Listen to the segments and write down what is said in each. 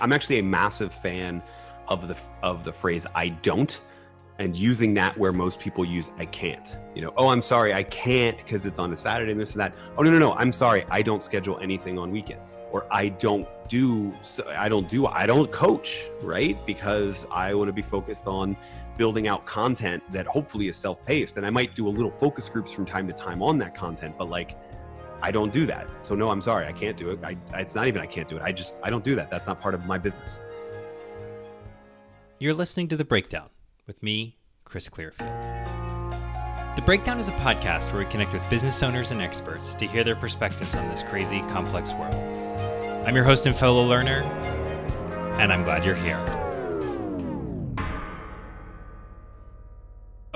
I'm actually a massive fan of the of the phrase I don't and using that where most people use I can't. You know, oh, I'm sorry, I can't because it's on a Saturday and this and that. Oh no, no, no, I'm sorry, I don't schedule anything on weekends, or I don't do, I don't do, I don't coach, right? Because I want to be focused on building out content that hopefully is self-paced, and I might do a little focus groups from time to time on that content, but like. I don't do that. So no, I'm sorry, I can't do it. I, it's not even I can't do it. I just I don't do that. That's not part of my business. You're listening to The Breakdown with me, Chris Clearfield. The Breakdown is a podcast where we connect with business owners and experts to hear their perspectives on this crazy, complex world. I'm your host and fellow learner, and I'm glad you're here.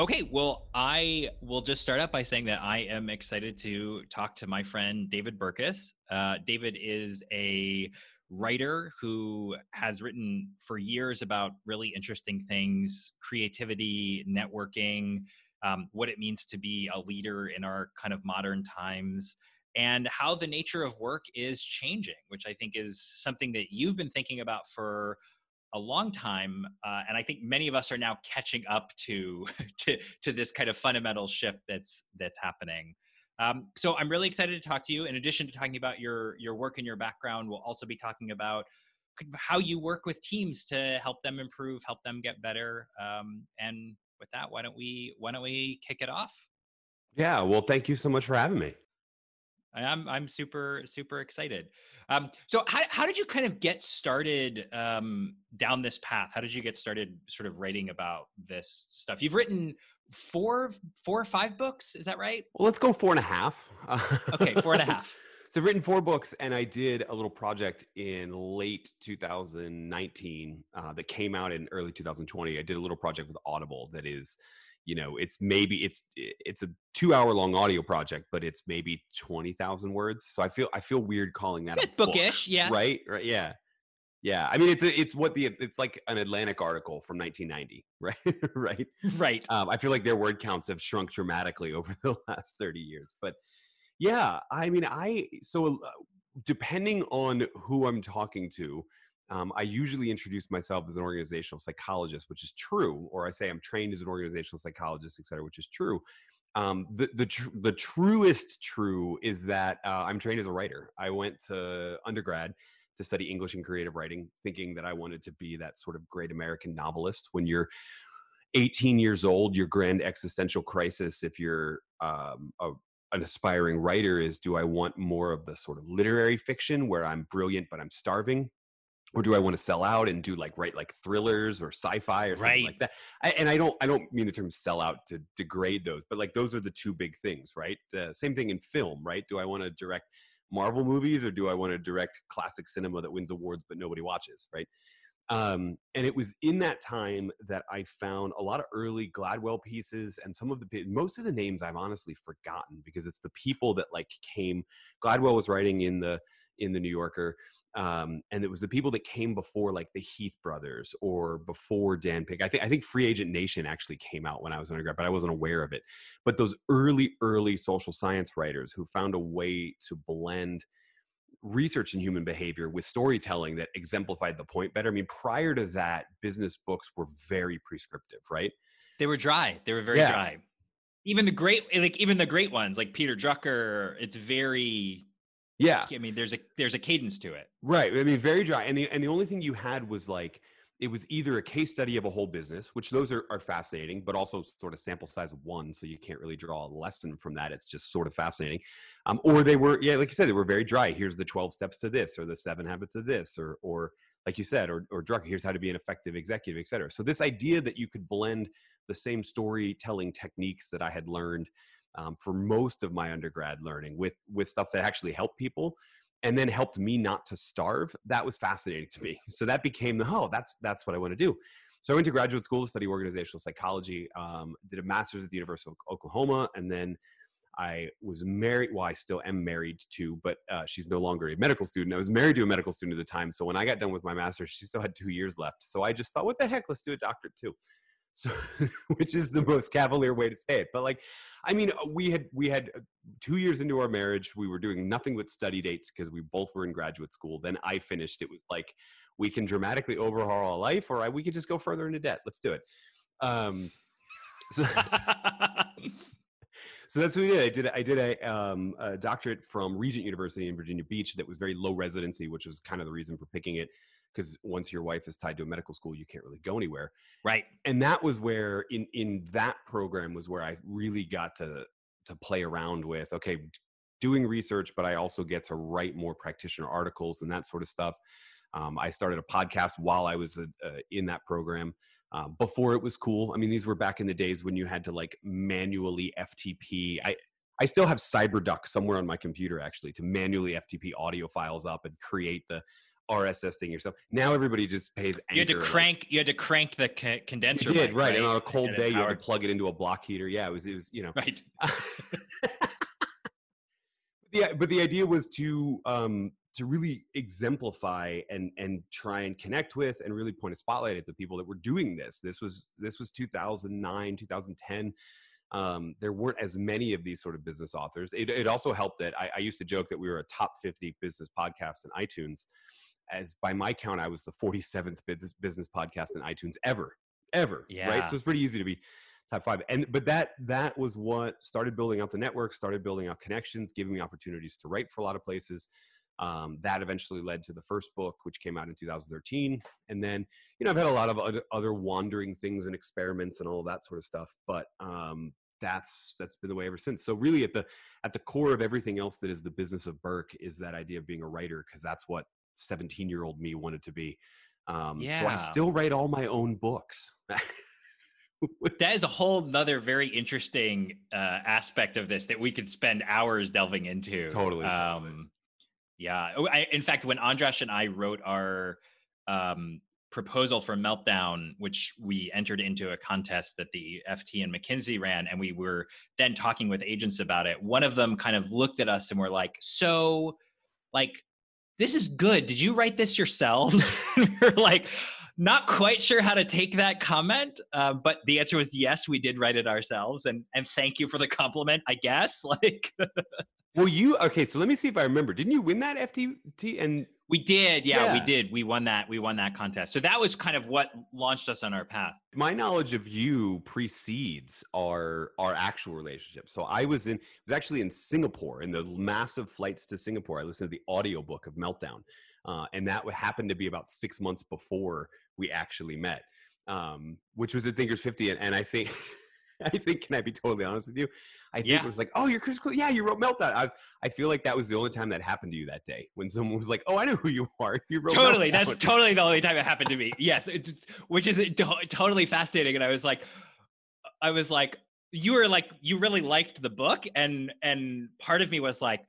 Okay, well, I will just start out by saying that I am excited to talk to my friend David Burkus. Uh, David is a writer who has written for years about really interesting things creativity networking um, what it means to be a leader in our kind of modern times and how the nature of work is changing which i think is something that you've been thinking about for a long time uh, and i think many of us are now catching up to to to this kind of fundamental shift that's that's happening um, so I'm really excited to talk to you. In addition to talking about your your work and your background, we'll also be talking about how you work with teams to help them improve, help them get better. Um, and with that, why don't we why don't we kick it off? Yeah. Well, thank you so much for having me. I'm I'm super super excited. Um, so how how did you kind of get started um, down this path? How did you get started, sort of writing about this stuff? You've written four four or five books is that right well let's go four and a half okay four and a half so i've written four books and i did a little project in late 2019 uh, that came out in early 2020 i did a little project with audible that is you know it's maybe it's it's a two hour long audio project but it's maybe 20000 words so i feel i feel weird calling that a bookish book, yeah right right yeah yeah, I mean it's a, it's what the it's like an Atlantic article from 1990, right? right. Right. Um, I feel like their word counts have shrunk dramatically over the last 30 years, but yeah, I mean I so uh, depending on who I'm talking to, um, I usually introduce myself as an organizational psychologist, which is true, or I say I'm trained as an organizational psychologist, et cetera, which is true. Um, the the tr- the truest true is that uh, I'm trained as a writer. I went to undergrad to study English and creative writing, thinking that I wanted to be that sort of great American novelist. When you're 18 years old, your grand existential crisis, if you're um, a, an aspiring writer, is do I want more of the sort of literary fiction where I'm brilliant but I'm starving? Or do I want to sell out and do like write like thrillers or sci-fi or something right. like that? I, and I don't I don't mean the term sell out to degrade those, but like those are the two big things, right? Uh, same thing in film, right? Do I want to direct Marvel movies or do I want to direct classic cinema that wins awards but nobody watches, right? Um, and it was in that time that I found a lot of early Gladwell pieces and some of the most of the names I've honestly forgotten because it's the people that like came. Gladwell was writing in the in the New Yorker um, and it was the people that came before like the Heath brothers or before Dan Pink. I think I think Free Agent Nation actually came out when I was undergrad, but I wasn't aware of it. But those early, early social science writers who found a way to blend research in human behavior with storytelling that exemplified the point better. I mean, prior to that, business books were very prescriptive, right? They were dry. They were very yeah. dry. Even the great, like even the great ones, like Peter Drucker, it's very yeah. I mean, there's a there's a cadence to it. Right. I mean, very dry. And the and the only thing you had was like it was either a case study of a whole business, which those are, are fascinating, but also sort of sample size of one, so you can't really draw a lesson from that. It's just sort of fascinating. Um, or they were, yeah, like you said, they were very dry. Here's the 12 steps to this, or the seven habits of this, or or like you said, or or Drucker, here's how to be an effective executive, et cetera. So this idea that you could blend the same storytelling techniques that I had learned um, for most of my undergrad learning with with stuff that actually helped people and then helped me not to starve that was fascinating to me. So that became the oh that's that's what i want to do. So i went to graduate school to study organizational psychology um, did a master's at the university of oklahoma and then i was married well i still am married to but uh, she's no longer a medical student. I was married to a medical student at the time so when i got done with my master's she still had two years left. So i just thought what the heck? Let's do a doctorate too so which is the most cavalier way to say it but like i mean uh, we had we had uh, two years into our marriage we were doing nothing but study dates because we both were in graduate school then i finished it was like we can dramatically overhaul our life, or I, we could just go further into debt. Let's do it. Um, so, so that's what we did. I did I did a, um, a doctorate from Regent University in Virginia Beach that was very low residency, which was kind of the reason for picking it because once your wife is tied to a medical school, you can't really go anywhere. Right. And that was where in in that program was where I really got to to play around with okay, doing research, but I also get to write more practitioner articles and that sort of stuff. Um, I started a podcast while I was uh, uh in that program. Um, before it was cool. I mean, these were back in the days when you had to like manually FTP. I I still have CyberDuck somewhere on my computer actually to manually FTP audio files up and create the RSS thing yourself. Now everybody just pays. You had to crank. You had to crank the c- condenser. You did right, right, and on a cold day, you had to plug it into a block heater. Yeah, it was. It was. You know. Right. yeah, but the idea was to um, to really exemplify and and try and connect with and really point a spotlight at the people that were doing this. This was this was 2009, 2010. Um, there weren't as many of these sort of business authors. It, it also helped that I, I, used to joke that we were a top 50 business podcast in iTunes. As by my count, I was the 47th business business podcast in iTunes ever, ever. Yeah. Right. So it's pretty easy to be top five. And but that that was what started building out the network, started building out connections, giving me opportunities to write for a lot of places. Um, that eventually led to the first book, which came out in 2013. And then, you know, I've had a lot of other, other wandering things and experiments and all that sort of stuff. But um, that's that's been the way ever since. So really, at the at the core of everything else that is the business of Burke is that idea of being a writer, because that's what 17 year old me wanted to be. Um, yeah. So I still write all my own books. that is a whole nother very interesting uh, aspect of this that we could spend hours delving into. Totally. Um, totally. Yeah. Oh, I, in fact, when Andras and I wrote our um, proposal for Meltdown, which we entered into a contest that the FT and McKinsey ran, and we were then talking with agents about it, one of them kind of looked at us and were like, So, like, this is good. Did you write this yourselves? we're like, not quite sure how to take that comment, uh, but the answer was yes, we did write it ourselves, and and thank you for the compliment. I guess like well, you okay? So let me see if I remember. Didn't you win that FTT? And we did, yeah, yeah, we did. We won that. We won that contest. So that was kind of what launched us on our path. My knowledge of you precedes our our actual relationship. So I was in was actually in Singapore in the massive flights to Singapore. I listened to the audiobook of Meltdown, uh, and that happened to be about six months before we actually met, um, which was at Thinkers 50. And, and I think I think, can I be totally honest with you? I think yeah. it was like, oh, you're Chris. Yeah, you wrote Meltdown. I was. I feel like that was the only time that happened to you that day when someone was like, oh, I know who you are. You wrote totally. Meltdown. That's totally the only time it happened to me. Yes, it's, which is totally fascinating. And I was like, I was like, you were like, you really liked the book, and and part of me was like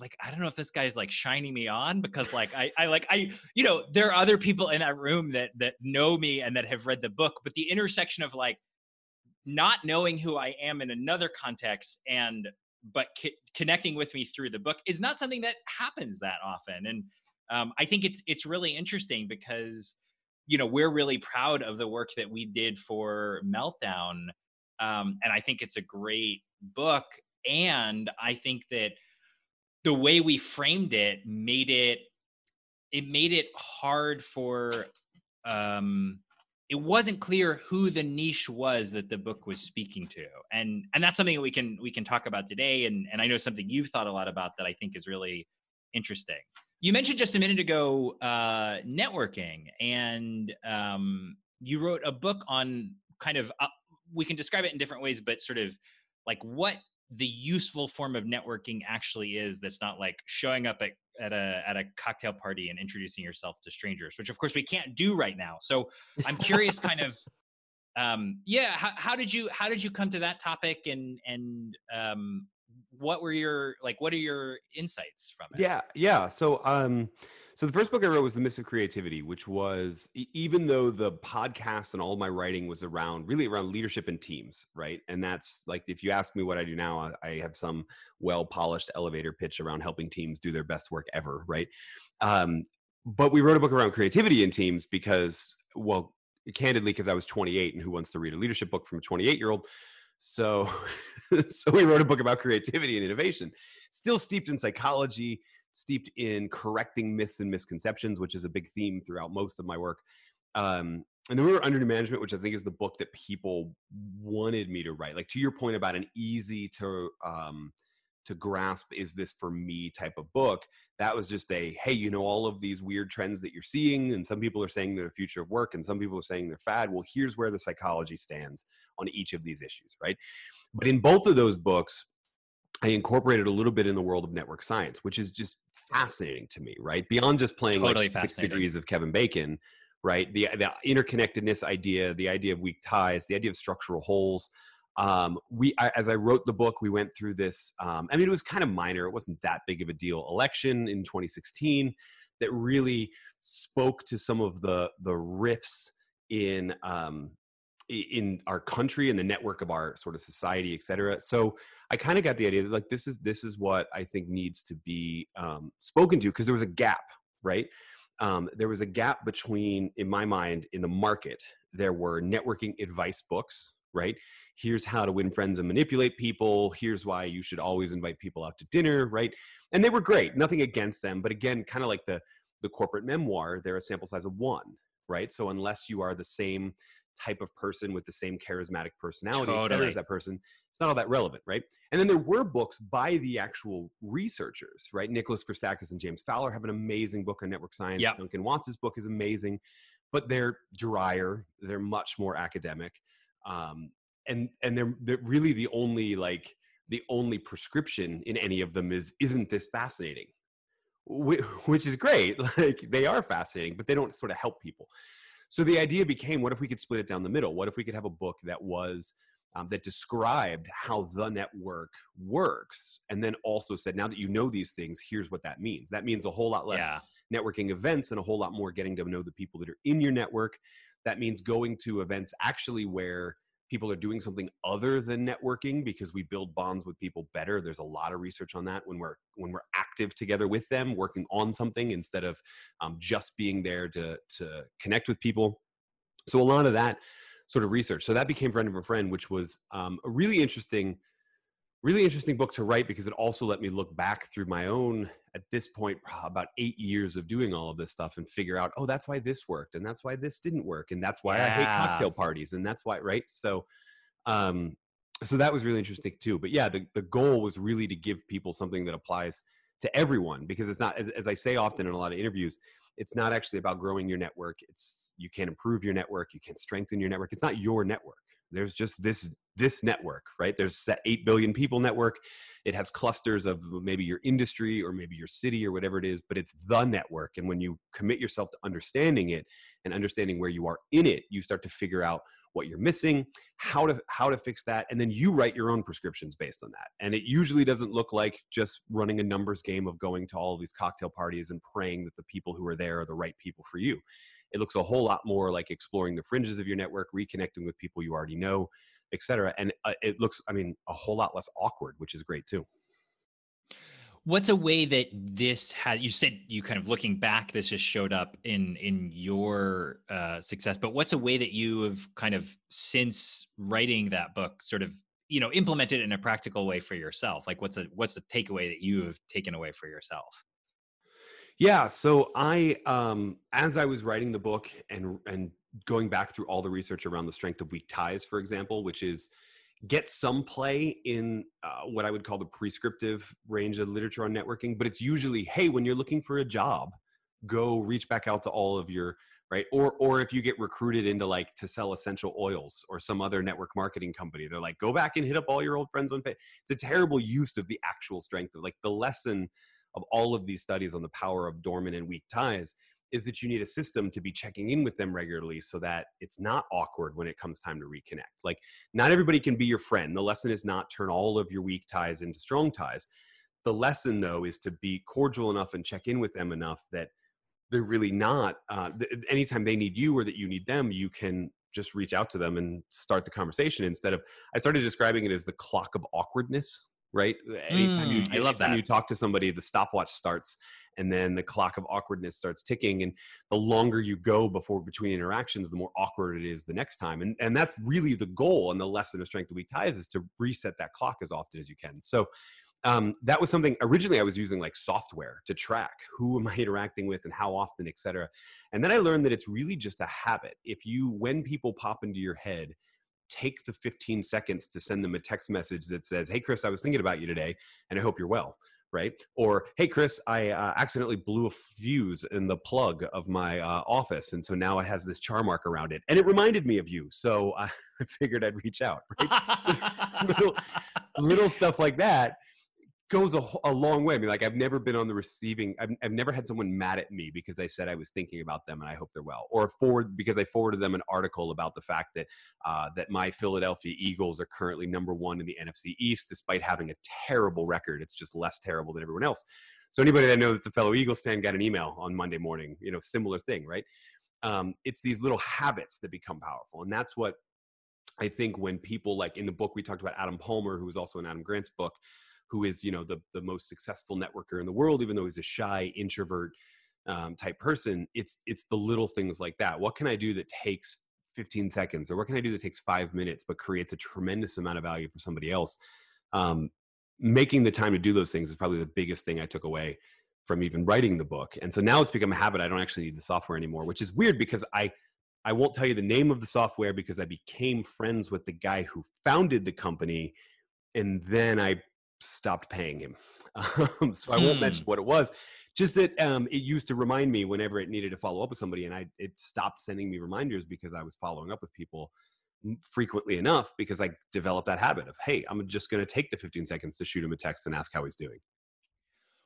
like I don't know if this guy is like shining me on because like I I like I you know there are other people in that room that that know me and that have read the book but the intersection of like not knowing who I am in another context and but co- connecting with me through the book is not something that happens that often and um, I think it's it's really interesting because you know we're really proud of the work that we did for Meltdown um, and I think it's a great book and I think that the way we framed it made it it made it hard for um it wasn't clear who the niche was that the book was speaking to. And and that's something that we can we can talk about today. And and i know something you've thought a lot about that i think is really interesting. You mentioned just a minute ago uh, networking. And um, you wrote a book on kind of uh, we can describe it in different ways but sort of like what the useful form of networking actually is that's not like showing up at at a at a cocktail party and introducing yourself to strangers which of course we can't do right now. So i'm curious kind of um yeah how, how did you how did you come to that topic? And and um what were your like what are your insights from it? Yeah yeah. So um so the first book I wrote was The Myths of Creativity, which was even though the podcast and all my writing was around really around leadership and teams, right? And that's like if you ask me what I do now, I have some well polished elevator pitch around helping teams do their best work ever, right? Um, but we wrote a book around creativity in teams because, well, candidly, because I was 28 and who wants to read a leadership book from a 28 year old? So, so we wrote a book about creativity and innovation, still steeped in psychology steeped in correcting myths and misconceptions, which is a big theme throughout most of my work. Um, and then we were under new management, which I think is the book that people wanted me to write. Like to your point about an easy to um, to grasp is this for me type of book that was just a hey you know all of these weird trends that you're seeing and some people are saying they're the future of work and some people are saying they're fad well here's where the psychology stands on each of these issues right but in both of those books I incorporated a little bit in the world of network science, which is just fascinating to me, right? Beyond just playing totally like six degrees of Kevin Bacon, right? The the interconnectedness idea, the idea of weak ties, the idea of structural holes, um, we I, as i wrote the book we went through this um, i mean it was kind of minor it wasn't that big of a deal election in 2016 that really spoke to some of the the rifts in um, in our country and the network of our sort of society et cetera so i kind of got the idea that like this is this is what i think needs to be um, spoken to because there was a gap right? Um, there was a gap between in my mind in the market there were networking advice books right? Here's how to win friends and manipulate people. Here's why you should always invite people out to dinner right? And they were great nothing against them but again kind of like the the corporate memoir they're a sample size of one right? So unless you are the same type of person with the same charismatic personality totally. as that person it's not all that relevant right? And then there were books by the actual researchers right? Nicholas christakis and james fowler have an amazing book on network science. Yep. duncan watts's book is amazing but they're drier they're much more academic um, and and they're, they're really the only like the only prescription in any of them is isn't this fascinating? Which is great like they are fascinating but they don't sort of help people so the idea became what if we could split it down the middle? What if we could have a book that was um, that described how the network works and then also said now that you know these things here's what that means. That means a whole lot less yeah. networking events and a whole lot more getting to know the people that are in your network. That means going to events actually where people are doing something other than networking because we build bonds with people better. There's a lot of research on that when we're when we're active together with them working on something instead of um, just being there to to connect with people. So a lot of that sort of research. So that became friend of a friend which was um, a really interesting really interesting book to write because it also let me look back through my own at this point about eight years of doing all of this stuff and figure out oh that's why this worked and that's why this didn't work and that's why yeah. i hate cocktail parties and that's why right so um so that was really interesting too but yeah the, the goal was really to give people something that applies to everyone because it's not as, as i say often in a lot of interviews it's not actually about growing your network it's you can't improve your network you can't strengthen your network it's not your network there's just this this network right? There's that 8 billion people network. It has clusters of maybe your industry or maybe your city or whatever it is but it's the network. And when you commit yourself to understanding it and understanding where you are in it you start to figure out what you're missing how to how to fix that and then you write your own prescriptions based on that. And it usually doesn't look like just running a numbers game of going to all of these cocktail parties and praying that the people who are there are the right people for you. It looks a whole lot more like exploring the fringes of your network, reconnecting with people you already know, et cetera. And uh, it looks, I mean, a whole lot less awkward, which is great too. What's a way that this had? You said you kind of looking back, this just showed up in in your uh, success. But what's a way that you have kind of since writing that book, sort of you know implemented in a practical way for yourself? Like what's a what's the takeaway that you have taken away for yourself? Yeah, so I um as I was writing the book and and going back through all the research around the strength of weak ties for example, which is get some play in uh, what I would call the prescriptive range of literature on networking, but it's usually hey, when you're looking for a job, go reach back out to all of your right or or if you get recruited into like to sell essential oils or some other network marketing company they're like go back and hit up all your old friends on Facebook. it's a terrible use of the actual strength of like the lesson of all of these studies on the power of dormant and weak ties is that you need a system to be checking in with them regularly so that it's not awkward when it comes time to reconnect. Like, not everybody can be your friend. The lesson is not turn all of your weak ties into strong ties. The lesson, though, is to be cordial enough and check in with them enough that they're really not, uh, th- anytime they need you or that you need them, you can just reach out to them and start the conversation instead of, I started describing it as the clock of awkwardness right? Anytime mm, you, I love that. When you talk to somebody, the stopwatch starts, and then the clock of awkwardness starts ticking. And the longer you go before between interactions, the more awkward it is the next time. And and that's really the goal. And the lesson of strength of weak ties is to reset that clock as often as you can. So. um, that was something originally I was using like software to track who am I interacting with and how often, et cetera. And then I learned that it's really just a habit. If you, when people pop into your head, take the 15 seconds to send them a text message that says, Hey, Chris, I was thinking about you today and I hope you're well. Right. Or, Hey, Chris, I uh, accidentally blew a fuse in the plug of my uh, office. And so now it has this char mark around it. And it reminded me of you. So I figured I'd reach out. Right? little, little stuff like that goes a, a, long way. I mean, like I've never been on the receiving. I've, I've never had someone mad at me because I said I was thinking about them and I hope they're well, or forward because I forwarded them an article about the fact that uh, that my Philadelphia Eagles are currently number one in the NFC East despite having a terrible record. It's just less terrible than everyone else. So anybody that I know that's a fellow Eagles fan got an email on Monday morning. You know, similar thing, right? Um, it's these little habits that become powerful, and that's what I think when people like in the book we talked about Adam Palmer, who was also in Adam Grant's book who is you know the the most successful networker in the world, even though he's a shy introvert um, type person. It's it's the little things like that. What can I do that takes 15 seconds, or what can I do that takes five minutes but creates a tremendous amount of value for somebody else? Um, making the time to do those things is probably the biggest thing I took away from even writing the book. And so now it's become a habit. I don't actually need the software anymore, which is weird because I I won't tell you the name of the software because I became friends with the guy who founded the company and then I stopped paying him. Um, so I won't mention hmm. what it was. Just that um, it used to remind me whenever it needed to follow up with somebody, and I it stopped sending me reminders because I was following up with people frequently enough because I developed that habit of hey, I'm just going to take the 15 seconds to shoot him a text and ask how he's doing.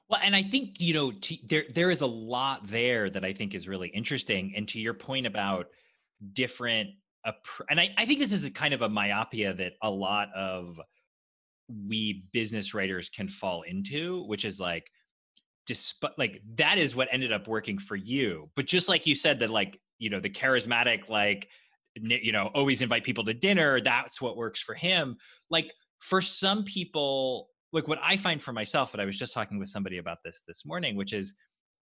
Well, and I think you know to, there there is a lot there that I think is really interesting. And to your point about different, and I, I think this is a kind of a myopia that a lot of we business writers can fall into, which is like, despite like that is what ended up working for you. But just like you said, that like you know the charismatic like you know always invite people to dinner. That's what works for him. Like for some people, like what I find for myself, and I was just talking with somebody about this this morning, which is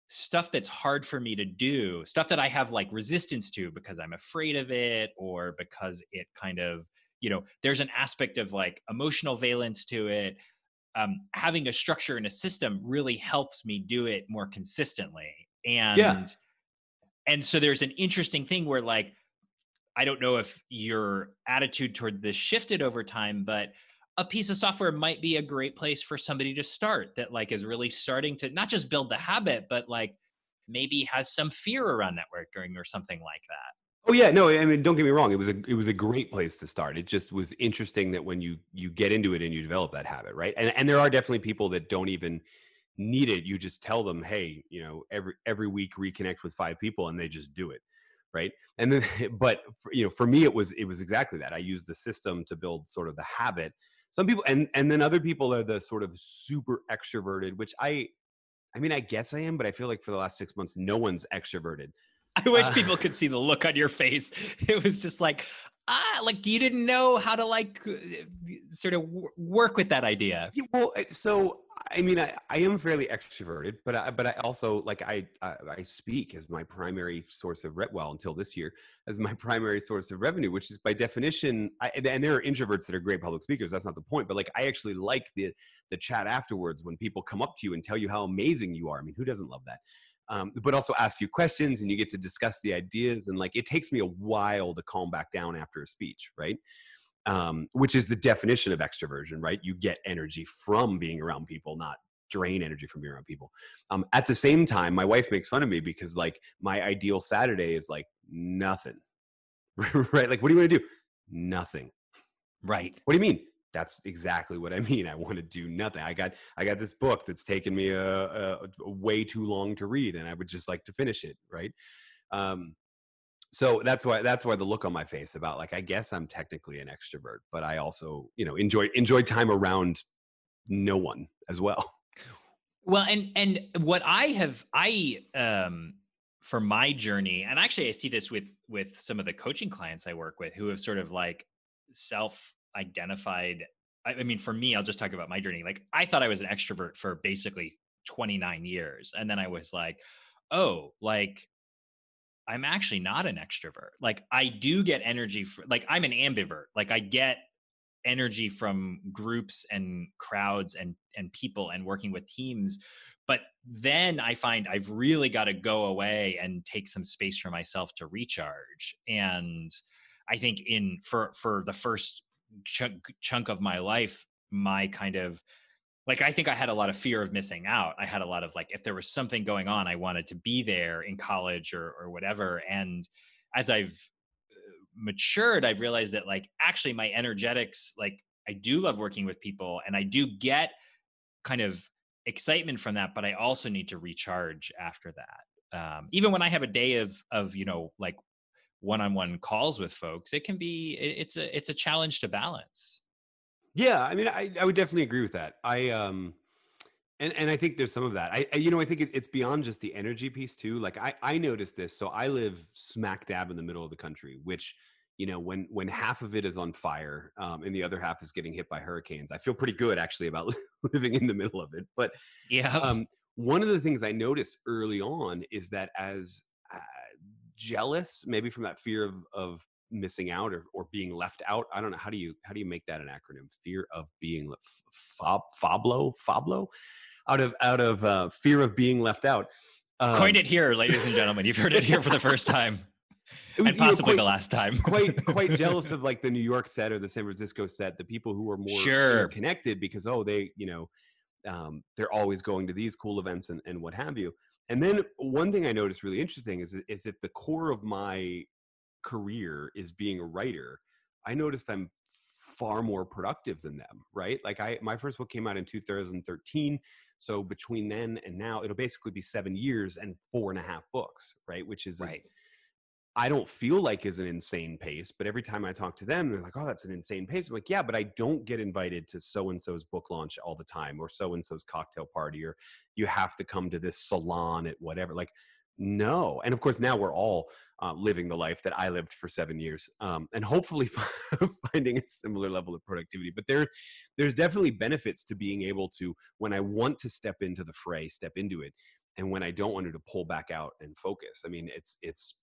stuff that's hard for me to do, stuff that I have like resistance to because I'm afraid of it or because it kind of you know there's an aspect of like emotional valence to it um, having a structure and a system really helps me do it more consistently and yeah. and so there's an interesting thing where like i don't know if your attitude toward this shifted over time but a piece of software might be a great place for somebody to start that like is really starting to not just build the habit but like maybe has some fear around networking or something like that Oh yeah, no, I mean, don't get me wrong. It was a it was a great place to start. It just was interesting that when you you get into it and you develop that habit, right? And and there are definitely people that don't even need it. You just tell them, hey, you know, every every week reconnect with five people, and they just do it, right? And then, but for, you know, for me, it was it was exactly that. I used the system to build sort of the habit. Some people, and and then other people are the sort of super extroverted, which I, I mean, I guess I am, but I feel like for the last six months, no one's extroverted I wish uh, people could see the look on your face. It was just like, ah, like you didn't know how to like uh, sort of work with that idea. Yeah, well, so I mean, I, I am fairly extroverted, but I, but I also like I, I, I speak as my primary source of re- well until this year as my primary source of revenue, which is by definition. I, and there are introverts that are great public speakers. That's not the point. But like I actually like the the chat afterwards when people come up to you and tell you how amazing you are. I mean, who doesn't love that? Um, but also ask you questions and you get to discuss the ideas. And like it takes me a while to calm back down after a speech, right? Um, which is the definition of extroversion, right? You get energy from being around people, not drain energy from being around people. Um, at the same time, my wife makes fun of me because like my ideal Saturday is like nothing, right? Like, what do you want to do? Nothing. Right. What do you mean? That's exactly what I mean. I want to do nothing. I got I got this book that's taken me a, a, a way too long to read, and I would just like to finish it. Right. Um, so that's why that's why the look on my face about like I guess I'm technically an extrovert, but I also you know enjoy enjoy time around no one as well. Well, and and what I have I um for my journey, and actually I see this with with some of the coaching clients I work with who have sort of like self identified I, mean for me i'll just talk about my journey like i thought i was an extrovert for basically 29 years and then i was like oh like i'm actually not an extrovert. Like i do get energy for like i'm an ambivert like i get energy from groups and crowds and and people and working with teams but then i find i've really got to go away and take some space for myself to recharge and i think in for for the first chunk, chunk of my life my kind of like i think i had a lot of fear of missing out. I had a lot of like if there was something going on i wanted to be there in college or or whatever. And as i've uh, matured i've realized that like actually my energetics like i do love working with people and i do get kind of excitement from that but i also need to recharge after that. Um, even when i have a day of of you know like one-on-one calls with folks it can be it's a it's a challenge to balance. Yeah i mean i, I would definitely agree with that. I um and and i think there's some of that. I, I you know i think it, it's beyond just the energy piece too like i i noticed this so i live smack dab in the middle of the country which you know when when half of it is on fire um, and the other half is getting hit by hurricanes i feel pretty good actually about living in the middle of it. But yeah. um, one of the things i noticed early on is that as jealous maybe from that fear of of missing out or, or being left out i don't know how do you how do you make that an acronym fear of being fob fablo fablo out of out of uh, fear of being left out um, coined it here ladies and gentlemen you've heard it here for the first time was, and possibly you know, quite, the last time. quite quite jealous of like the New York set or the San Francisco set, the people who are more sure. connected because oh they you know um, they're always going to these cool events and, and what have you. And then one thing I noticed really interesting is is if the core of my career is being a writer, I noticed I'm far more productive than them. Right? Like I my first book came out in 2013. So between then and now, it'll basically be seven years and four and a half books, right? Which is right. A, I don't feel like is an insane pace, but every time I talk to them, they're like, "Oh, that's an insane pace." I'm like, "Yeah, but I don't get invited to so and so's book launch all the time, or so and so's cocktail party, or you have to come to this salon at whatever." Like, no. And of course, now we're all uh, living the life that I lived for seven years, um, and hopefully finding a similar level of productivity. But there, there's definitely benefits to being able to, when I want to step into the fray, step into it, and when I don't want to pull back out and focus. I mean, it's it's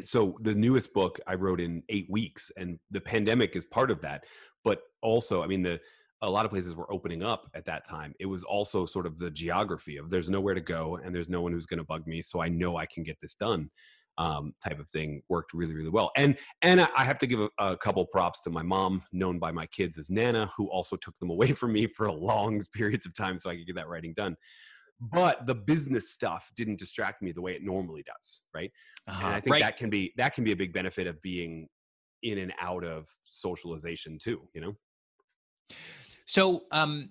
so the newest book I wrote in eight weeks, and the pandemic is part of that. But also, I mean, the a lot of places were opening up at that time. It was also sort of the geography of there's nowhere to go and there's no one who's going to bug me, so I know I can get this done. Um, type of thing worked really really well. And and I have to give a, a, couple props to my mom, known by my kids as Nana, who also took them away from me for a long periods of time so I could get that writing done but the business stuff didn't distract me the way it normally does right uh-huh. and i think right. that can be that can be a big benefit of being in and out of socialization too you know so um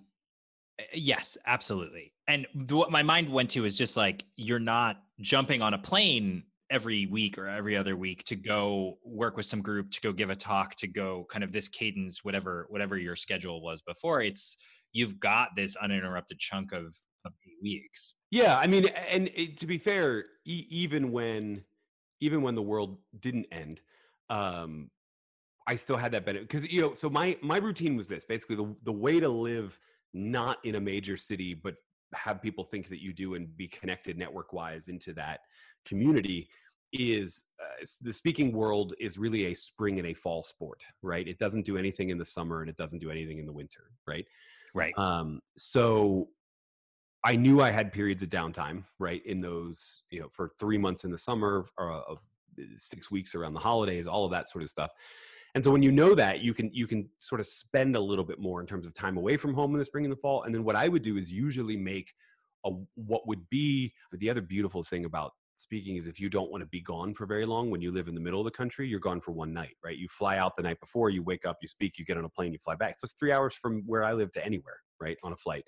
eh, yes absolutely and what my mind went to is just like you're not jumping on a plane every week or every other week to go work with some group to go give a talk to go kind of this cadence whatever whatever your schedule was before it's you've got this uninterrupted chunk of of eight weeks. Yeah, I mean, and it, to be fair, e- even when even when the world didn't end, um, I still had that benefit because you know. So my my routine was this: basically, the the way to live not in a major city, but have people think that you do and be connected network wise into that community is uh, the speaking world is really a spring and a fall sport right it doesn't do anything in the summer and it doesn't do anything in the winter right right um so I knew I had periods of downtime, right? In those, you know, for three months in the summer or uh, six weeks around the holidays, all of that sort of stuff. And so when you know that, you can you can sort of spend a little bit more in terms of time away from home in the spring and the fall. And then what I would do is usually make a what would be the other beautiful thing about speaking is if you don't want to be gone for very long when you live in the middle of the country you're gone for one night right you fly out the night before you wake up you speak you get on a plane you fly back so it's three hours from where i live to anywhere right on a flight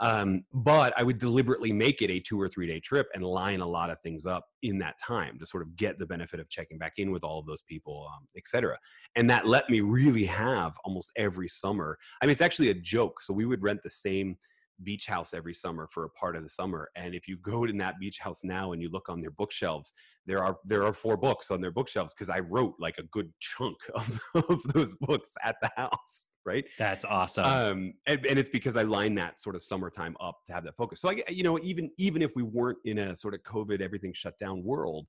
um, but I would deliberately make it a two or three day trip and line a lot of things up in that time to sort of get the benefit of checking back in with all of those people, um, et cetera. And that let me really have almost every summer. I mean, it's actually a joke. So we would rent the same beach house every summer for a part of the summer and if you go in that beach house now and you look on their bookshelves there are there are four books on their bookshelves because i wrote like a good chunk of, of those books at the house right? That's awesome. Um, and, and, it's because I line that sort of summertime up to have that focus. So I, you know, even even if we weren't in a sort of COVID, everything shut down world,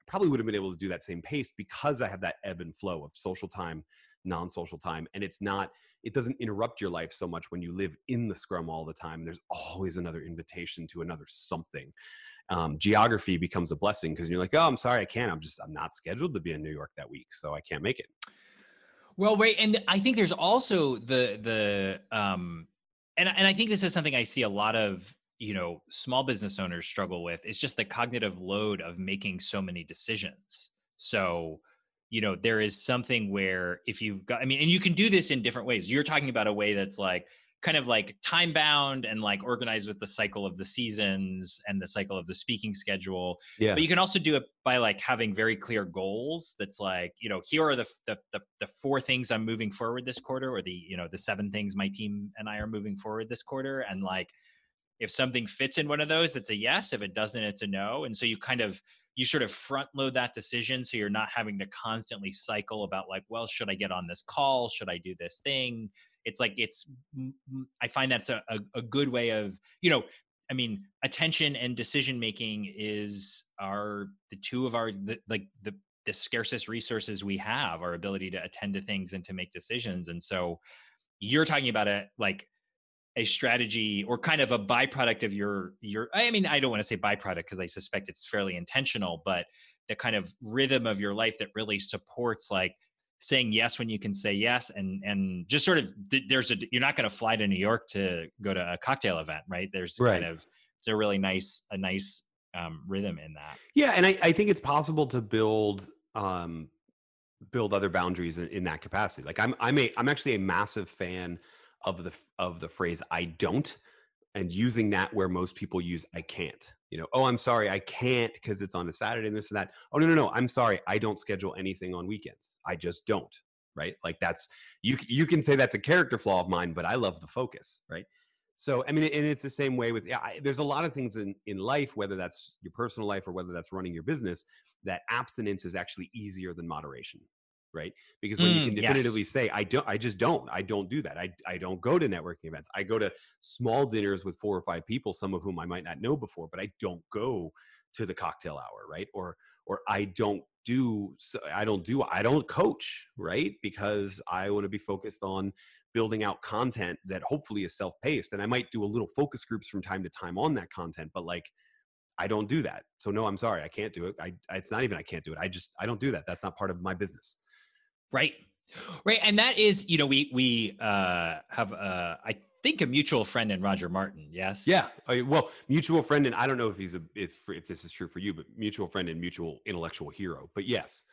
I probably would have been able to do that same pace because I have that ebb and flow of social time non-social time and it's not it doesn't interrupt your life so much when you live in the scrum all the time there's always another invitation to another something um, geography becomes a blessing because you're like oh i'm sorry i can't i'm just i'm not scheduled to be in new york that week so i can't make it well right and i think there's also the the um and, and i think this is something i see a lot of you know small business owners struggle with is just the cognitive load of making so many decisions. So you know there is something where if you've got i mean and you can do this in different ways. You're talking about a way that's like kind of like time bound and like organized with the cycle of the seasons and the cycle of the speaking schedule yeah. but you can also do it by like having very clear goals that's like you know here are the the, the, the four things i'm moving forward this quarter or the you know the seven things my team and i are moving forward this quarter and like if something fits in one of those it's a yes if it doesn't it's a no and so you kind of you sort of front load that decision so you're not having to constantly cycle about like well should i get on this call? Should i do this thing it's like it's i find that's a, a, a good way of you know i mean attention and decision making is our the two of our the, like the the scarcest resources we have our ability to attend to things and to make decisions. And so you're talking about it like a strategy or kind of a byproduct of your your i mean i don't want to say byproduct because i suspect it's fairly intentional but the kind of rhythm of your life that really supports like saying yes when you can say yes and and just sort of there's a you're not going to fly to new york to go to a cocktail event right there's right. kind of it's a really nice a nice um, rhythm in that yeah and I, I think it's possible to build um build other boundaries in, in that capacity like i'm i'm a i'm actually a massive fan of the of the phrase I don't and using that where most people use I can't. You know, oh, I'm sorry, I can't because it's on a Saturday and this and that. Oh, no, no, no, I'm sorry, I don't schedule anything on weekends. I just don't. Right? Like that's you. You can say that's a character flaw of mine, but I love the focus. Right? So I mean, and it's the same way with yeah. I, there's a lot of things in in life, whether that's your personal life or whether that's running your business, that abstinence is actually easier than moderation right because when mm, you can definitively yes. say i don't i just don't i don't do that I, I don't go to networking events i go to small dinners with four or five people some of whom i might not know before but i don't go to the cocktail hour right or or i don't do i don't do i don't coach right because i want to be focused on building out content that hopefully is self-paced and i might do a little focus groups from time to time on that content but like I don't do that. So no, I'm sorry, I can't do it. I, it's not even I can't do it. I just I don't do that. That's not part of my business. Right. Right. And that is, you know, we we uh have uh I think a mutual friend in Roger Martin, yes? Yeah. Uh, well, mutual friend and I don't know if he's a if if this is true for you, but mutual friend and mutual intellectual hero. But yes.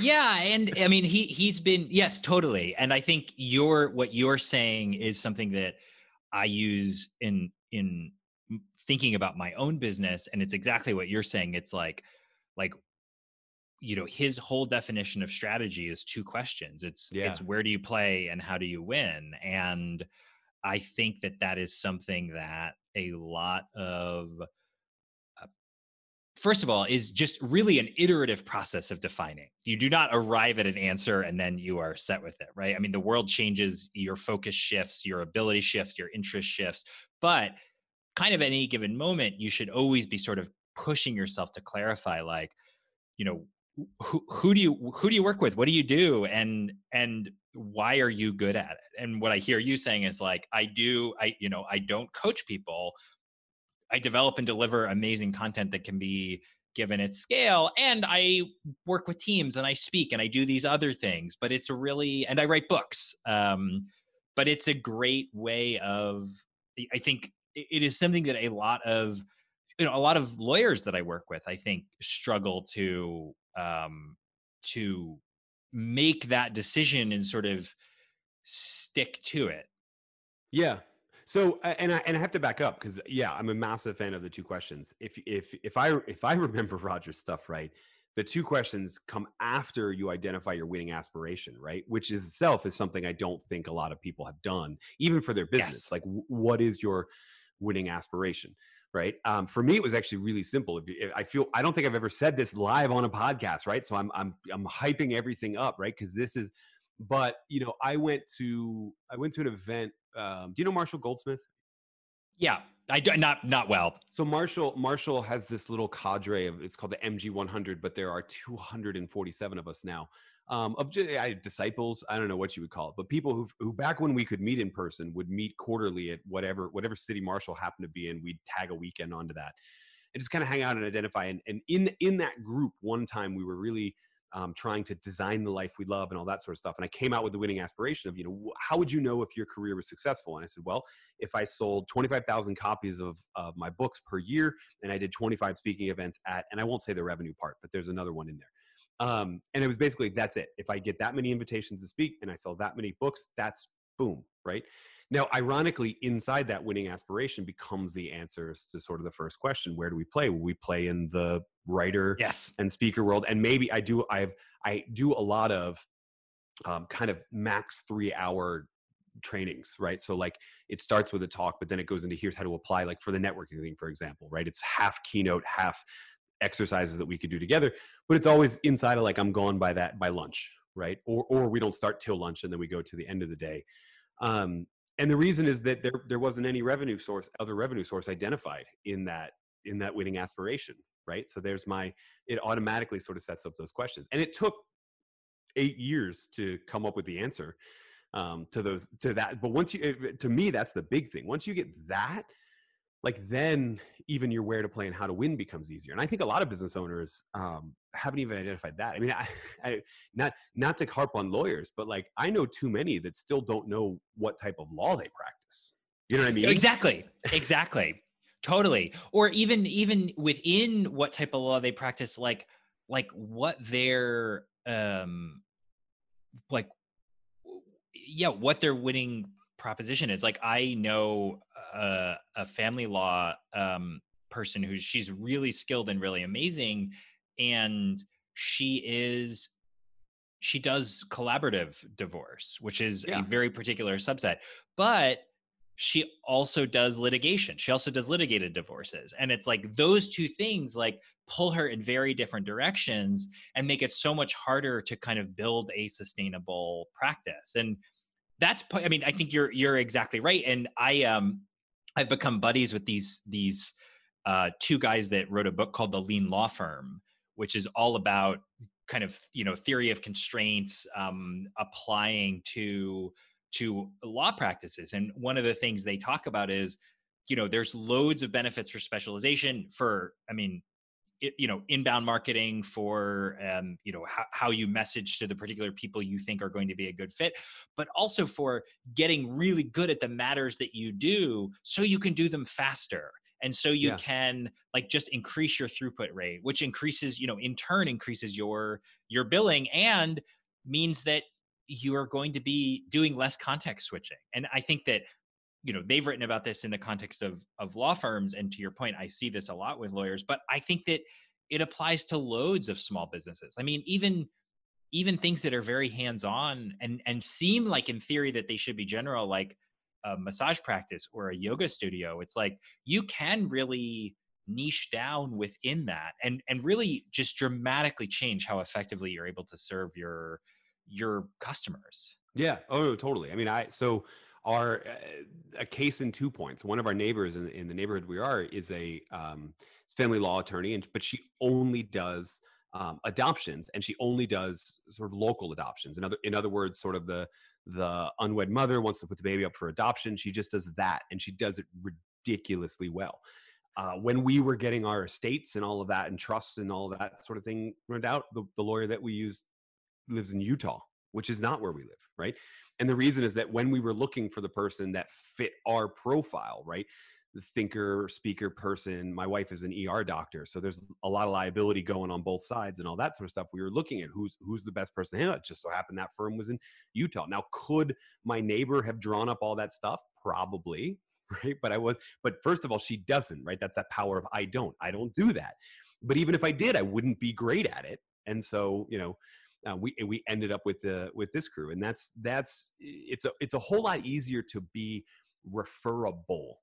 yeah, and I mean he he's been yes, totally. And I think your what you're saying is something that I use in in thinking about my own business and it's exactly what you're saying. It's like like you know his whole definition of strategy is two questions. It's yeah. it's where do you play and how do you win? And i think that that is something that a lot of uh, first of all is just really an iterative process of defining. You do not arrive at an answer and then you are set with it right? I mean the world changes your focus shifts your ability shifts your interest shifts. But kind of at any given moment you should always be sort of pushing yourself to clarify like you know who, who do you who do you work with? What do you do? And and why are you good at it? And what i hear you saying is like i do i you know i don't coach people. I develop and deliver amazing content that can be given its scale and i work with teams and i speak and i do these other things but it's a really and i write books um, but it's a great way of i think it is something that a lot of you know a lot of lawyers that i work with i think struggle to um, to make that decision and sort of stick to it. Yeah. So and I and I have to back up because yeah, I'm a massive fan of the two questions. If if if I if I remember Roger's stuff right, the two questions come after you identify your winning aspiration, right? Which is itself is something I don't think a lot of people have done, even for their business. Yes. Like, what is your winning aspiration? Right? Um, for me, it was actually really simple. I feel I don't think I've ever said this live on a podcast, right? So I'm I'm I'm hyping everything up, right? Because this is, but you know, I went to I went to an event. Um, do you know Marshall Goldsmith? Yeah, I do not not well. So Marshall Marshall has this little cadre of it's called the MG 100, but there are 247 of us now. Um, of I, disciples. I don't know what you would call it, but people who who back when we could meet in person would meet quarterly at whatever whatever city Marshall happened to be in. We'd tag a weekend onto that and just kind of hang out and identify. And, and in in that group, one time we were really um, trying to design the life we love and all that sort of stuff. And I came out with the winning aspiration of, you know, how would you know if your career was successful? And I said, well, if I sold 25,000 copies of, of my books per year and I did 25 speaking events at, and I won't say the revenue part, but there's another one in there. Um, and it was basically that's it. If I get that many invitations to speak and I sell that many books, that's boom, right? Now, ironically, inside that winning aspiration becomes the answers to sort of the first question: Where do we play? Will we play in the writer yes. and speaker world? And maybe I do. I've I do a lot of um, kind of max three hour trainings, right? So like it starts with a talk, but then it goes into here's how to apply, like for the networking thing, for example, right? It's half keynote, half exercises that we could do together, but it's always inside of like I'm gone by that by lunch, right? Or or we don't start till lunch and then we go to the end of the day. Um, and the reason is that there there wasn't any revenue source other revenue source identified in that in that winning aspiration right so there's my it automatically sort of sets up those questions and it took eight years to come up with the answer um, to those to that but once you to me that's the big thing once you get that like then even your where to play and how to win becomes easier and i think a lot of business owners um, haven't even identified that. I mean I, I, not not to harp on lawyers but like i know too many that still don't know what type of law they practice. You know what i mean? Exactly exactly. Totally or even even within what type of law they practice like like what their um like yeah what their winning proposition is. Like i know a, a family law um, person who's she's really skilled and really amazing, and she is she does collaborative divorce, which is yeah. a very particular subset, but she also does litigation. She also does litigated divorces. And it's like those two things like pull her in very different directions and make it so much harder to kind of build a sustainable practice. And that's I mean, I think you're you're exactly right. And I um I've become buddies with these these uh, two guys that wrote a book called The Lean Law Firm, which is all about kind of you know theory of constraints um, applying to to law practices. And one of the things they talk about is you know there's loads of benefits for specialization for i mean you know inbound marketing for um, you know how, how you message to the particular people you think are going to be a good fit but also for getting really good at the matters that you do so you can do them faster and so you yeah. can like just increase your throughput rate which increases you know in turn increases your your billing and means that you are going to be doing less context switching and i think that you know they've written about this in the context of of law firms and to your point i see this a lot with lawyers but i think that it applies to loads of small businesses. I mean even even things that are very hands on and and seem like in theory that they should be general like a massage practice or a yoga studio it's like you can really niche down within that and and really just dramatically change how effectively you're able to serve your your customers. Yeah. Oh totally. I mean i so are uh, a case in two points. One of our neighbors in, in the neighborhood we are is a um, family law attorney, and but she only does um, adoptions, and she only does sort of local adoptions. In other in other words, sort of the the unwed mother wants to put the baby up for adoption. She just does that, and she does it ridiculously well. Uh, when we were getting our estates and all of that, and trusts and all that sort of thing run out, the, the lawyer that we use lives in Utah, which is not where we live, right? And the reason is that when we were looking for the person that fit our profile, right? The thinker, speaker person, my wife is an ER doctor. So there's a lot of liability going on both sides and all that sort of stuff. We were looking at who's who's the best person to handle it. Just so happened that firm was in Utah. Now, could my neighbor have drawn up all that stuff? Probably, right? But I was, but first of all, she doesn't, right? That's that power of I don't. I don't do that. But even if I did, I wouldn't be great at it. And so, you know, uh, we we ended up with the with this crew, and that's that's it's a it's a whole lot easier to be referable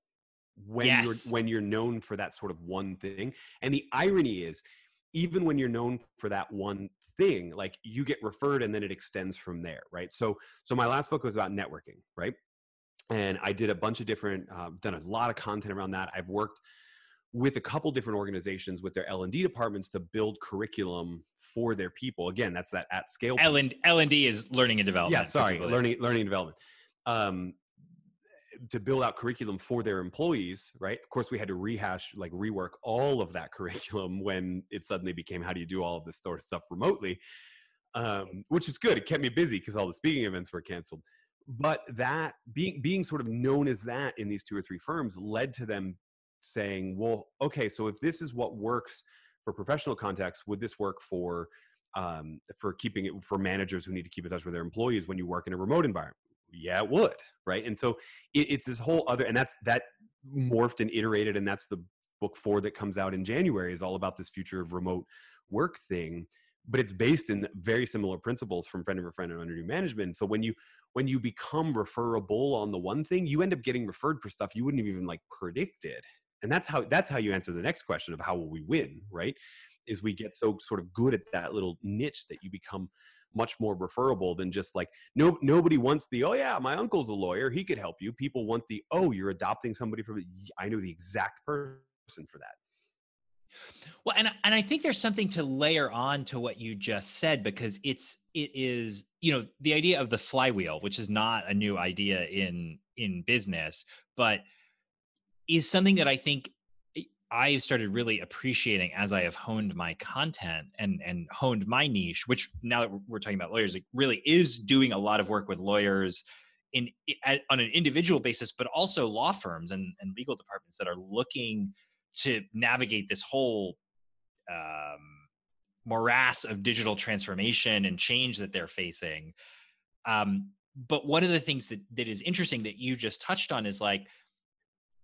when yes. you're when you're known for that sort of one thing. And the irony is, even when you're known for that one thing, like you get referred, and then it extends from there, right? So so my last book was about networking, right? And I did a bunch of different, uh, done a lot of content around that. I've worked with a couple different organizations with their L&D departments to build curriculum for their people. Again, that's that at scale. L and L and D is learning and development. Yeah, sorry, learning learning and development. Um, to build out curriculum for their employees, right? Of course, we had to rehash, like rework all of that curriculum when it suddenly became how do you do all of this sort of stuff remotely, um, which is good. It kept me busy because all the speaking events were canceled. But that being being sort of known as that in these two or three firms led to them saying, well, okay, so if this is what works for professional context, would this work for um, for keeping it for managers who need to keep in touch with their employees when you work in a remote environment? Yeah, it would, right? And so it, it's this whole other, and that's that morphed and iterated, and that's the book four that comes out in January is all about this future of remote work thing but it's based in very similar principles from friend of a friend and under new management. So when you when you become referable on the one thing, you end up getting referred for stuff you wouldn't have even like predicted. And that's how that's how you answer the next question of how will we win, right? Is we get so sort of good at that little niche that you become much more referable than just like no nobody wants the oh yeah my uncle's a lawyer he could help you people want the oh you're adopting somebody from i know the exact person for that well, and and I think there's something to layer on to what you just said because it's it is you know the idea of the flywheel, which is not a new idea in in business, but is something that I think I've started really appreciating as I have honed my content and and honed my niche, which now that we're talking about lawyers, it really is doing a lot of work with lawyers in on an individual basis, but also law firms and, and legal departments that are looking to navigate this whole um, morass of digital transformation and change that they're facing. Um, but one of the things that, that is interesting that you just touched on is like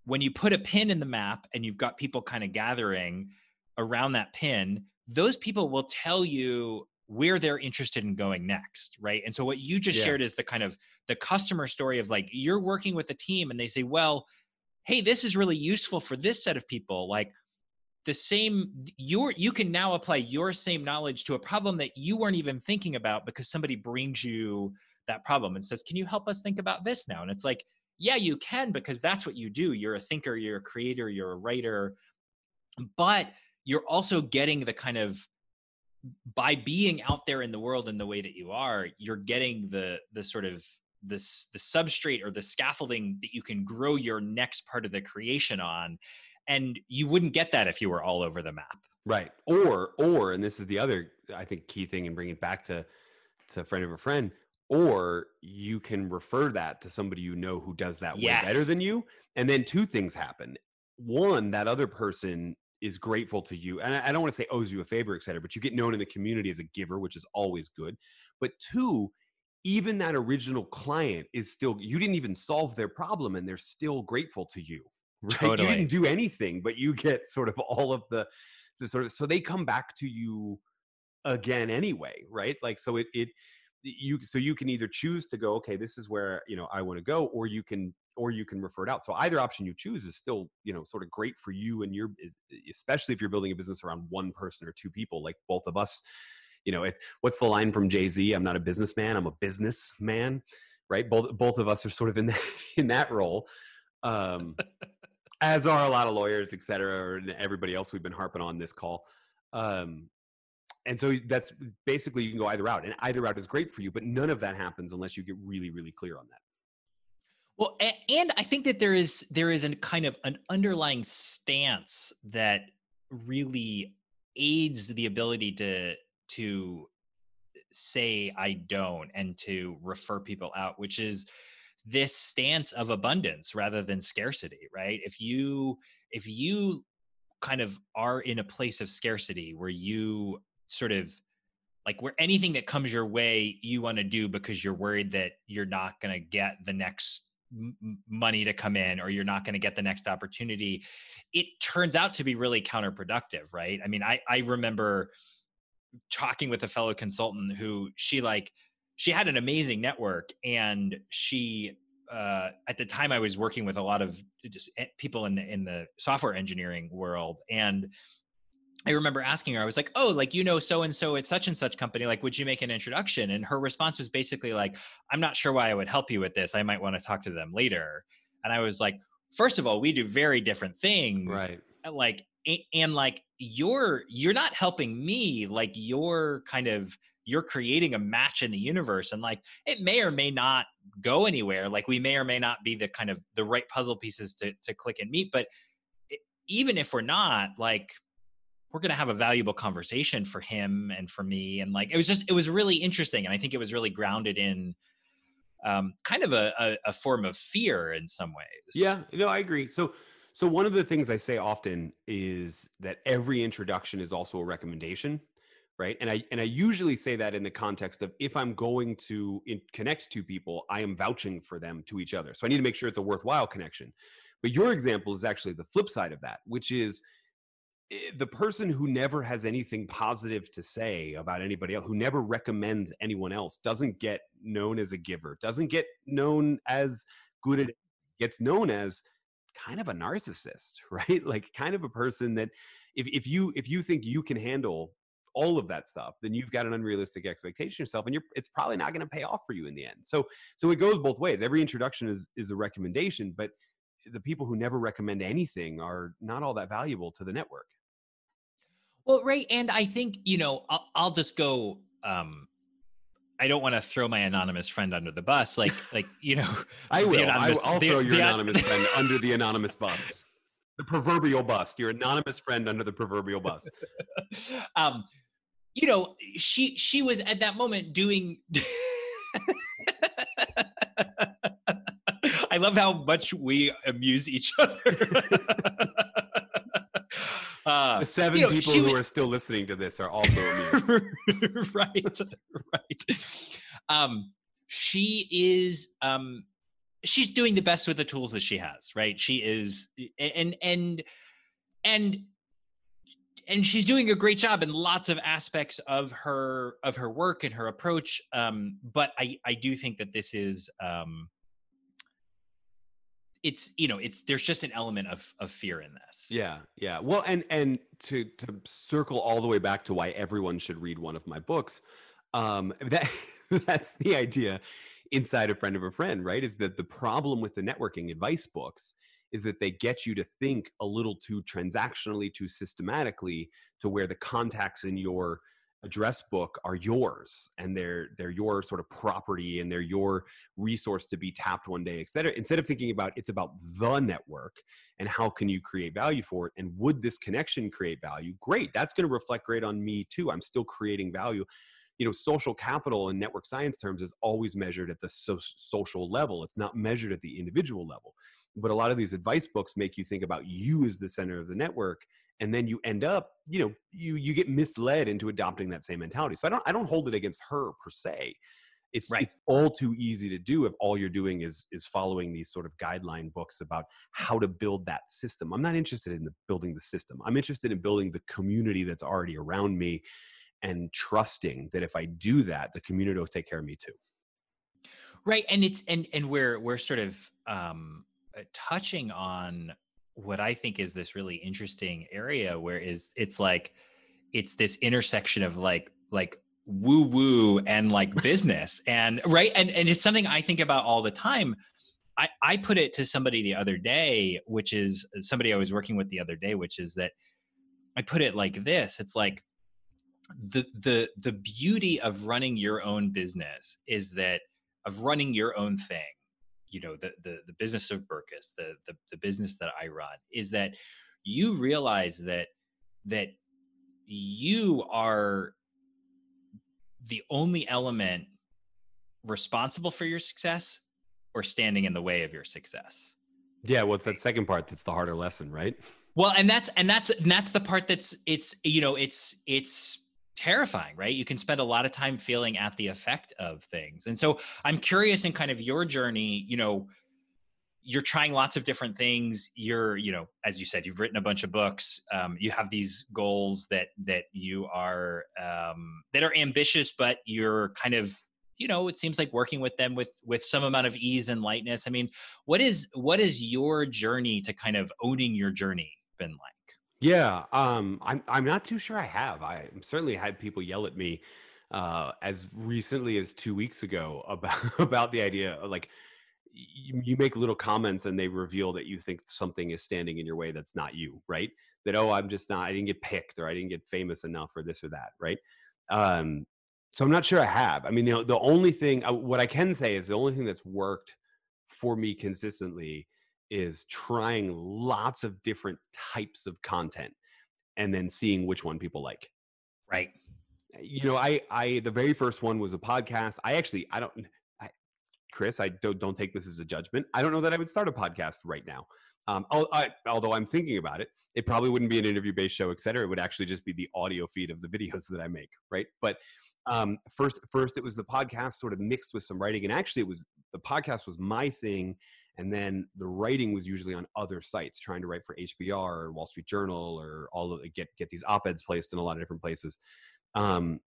when you put a pin in the map and you've got people kind of gathering around that pin, those people will tell you where they're interested in going next right? And so what you just yeah. shared is the kind of the customer story of like you're working with a team and they say well hey this is really useful for this set of people. Like the same your you can now apply your same knowledge to a problem that you weren't even thinking about because somebody brings you that problem and says can you help us think about this now? And it's like yeah you can because that's what you do. You're a thinker you're a creator you're a writer but you're also getting the kind of by being out there in the world in the way that you are you're getting the the sort of this the substrate or the scaffolding that you can grow your next part of the creation on and you wouldn't get that if you were all over the map. Right. Or or and this is the other i think key thing and bring it back to to friend of a friend or you can refer that to somebody you know who does that yes. way better than you and then two things happen one that other person is grateful to you and i don't want to say owes you a favor etc but you get known in the community as a giver which is always good but two even that original client is still you didn't even solve their problem and they're still grateful to you right totally. you didn't do anything but you get sort of all of the, the sort of so they come back to you again anyway right like so it it you so you can either choose to go okay this is where you know i want to go or you can or you can refer it out so either option you choose is still you know sort of great for you and your especially if you're building a business around one person or two people like both of us you know, it, what's the line from Jay Z? I'm not a businessman, I'm a businessman, right? Both both of us are sort of in that in that role, um, as are a lot of lawyers, et cetera, and everybody else we've been harping on this call. Um, and so that's basically you can go either route, and either route is great for you, but none of that happens unless you get really, really clear on that. Well, and I think that there is there is a kind of an underlying stance that really aids the ability to to say I don't and to refer people out, which is this stance of abundance rather than scarcity, right? If you if you kind of are in a place of scarcity where you sort of like where anything that comes your way you want to do because you're worried that you're not going to get the next m- money to come in or you're not going to get the next opportunity it turns out to be really counterproductive right? I mean i i remember talking with a fellow consultant who she like she had an amazing network and she uh, at the time I was working with a lot of just people in the in the software engineering world and I remember asking her I was like oh like you know so and so at such and such company like would you make an introduction? And her response was basically like I'm not sure why I would help you with this. I might want to talk to them later. And I was like first of all we do very different things right. Uh, like and like you're you're not helping me like you're kind of you're creating a match in the universe and like it may or may not go anywhere. Like we may or may not be the kind of the right puzzle pieces to to click and meet but even if we're not like we're going to have a valuable conversation for him and for me and like it was just it was really interesting and i think it was really grounded in um, kind of a, a, a form of fear in some ways yeah no i agree so so one of the things I say often is that every introduction is also a recommendation, right? And I and I usually say that in the context of if I'm going to in, connect two people, I am vouching for them to each other. So I need to make sure it's a worthwhile connection. But your example is actually the flip side of that, which is Eh, the person who never has anything positive to say about anybody else, who never recommends anyone else, doesn't get known as a giver, doesn't get known as good at, gets known as kind of a narcissist, right? Like kind of a person that if, if you if you think you can handle all of that stuff, then you've got an unrealistic expectation yourself, and you're it's probably not going to pay off for you in the end. So so it goes both ways. Every introduction is is a recommendation, but the people who never recommend anything are not all that valuable to the network. Well, right, and I think you know I'll, I'll just go um, I don't want to throw my anonymous friend under the bus. Like, like you know, I will. I will I'll the, throw your the, anonymous friend under the anonymous bus. The proverbial bus. Your anonymous friend under the proverbial bus. um, you know, she she was at that moment doing. I love how much we amuse each other. Uh, the seven you know, people who are still listening to this are also amused. right, right. Um, she is um, she's doing the best with the tools that she has. Right, she is, and and and and she's doing a great job in lots of aspects of her of her work and her approach. Um, but I I do think that this is um, it's you know it's there's just an element of of fear in this. Yeah yeah. Well and and to to circle all the way back to why everyone should read one of my books um that that's the idea inside a friend of a friend right is that the problem with the networking advice books is that they get you to think a little too transactionally too systematically to where the contacts in your address book are yours and they're they're your sort of property and they're your resource to be tapped one day etc instead of thinking about it's about the network and how can you create value for it and would this connection create value? Great that's going to reflect great on me too i'm still creating value. You know social capital in network science terms is always measured at the so- social level it's not measured at the individual level. But a lot of these advice books make you think about you as the center of the network and then you end up you know you you get misled into adopting that same mentality. So i don't i don't hold it against her per se. It's right. it's all too easy to do if all you're doing is is following these sort of guideline books about how to build that system. I'm not interested in the building the system. I'm interested in building the community that's already around me and trusting that if i do that the community will take care of me too. Right and it's and and we're we're sort of um uh, touching on what I think is this really interesting area where is it's like it's this intersection of like like woo woo and like business and right and and it's something I think about all the time. I I put it to somebody the other day, which is uh, somebody I was working with the other day, which is that I put it like this. It's like the the the beauty of running your own business is that of running your own thing you know the the, the business of Berkes, the, the the business that I run, is that you realize that that you are the only element responsible for your success or standing in the way of your success. Yeah, well, it's that second part that's the harder lesson, right? Well, and that's and that's and that's the part that's it's you know it's it's terrifying, right? You can spend a lot of time feeling at the effect of things. And so I'm curious in kind of your journey, you know, you're trying lots of different things. You're, you know, as you said, you've written a bunch of books. Um, you have these goals that that you are um, that are ambitious, but you're kind of, you know, it seems like working with them with with some amount of ease and lightness. I mean, what is what is your journey to kind of owning your journey been like? Yeah, um, I'm I'm not too sure I have. I certainly had people yell at me uh, as recently as two weeks ago about about the idea of like you, you make little comments and they reveal that you think something is standing in your way that's not you, right? that oh i'm just not i didn't get picked or i didn't get famous enough or this or that right um so i'm not sure i have i mean the, the only thing uh, what i can say is the only thing that's worked for me consistently is trying lots of different types of content and then seeing which one people like. Right. You know i i the very first one was a podcast. I actually i don't I, chris i don't don't take this as a judgment. I don't know that i would start a podcast right now. Um, I, although I'm thinking about it, it probably wouldn't be an interview-based show, et cetera. It would actually just be the audio feed of the videos that I make, right? But um, first, first it was the podcast, sort of mixed with some writing, and actually, it was the podcast was my thing, and then the writing was usually on other sites, trying to write for HBR or Wall Street Journal or all of get get these op-eds placed in a lot of different places. Um,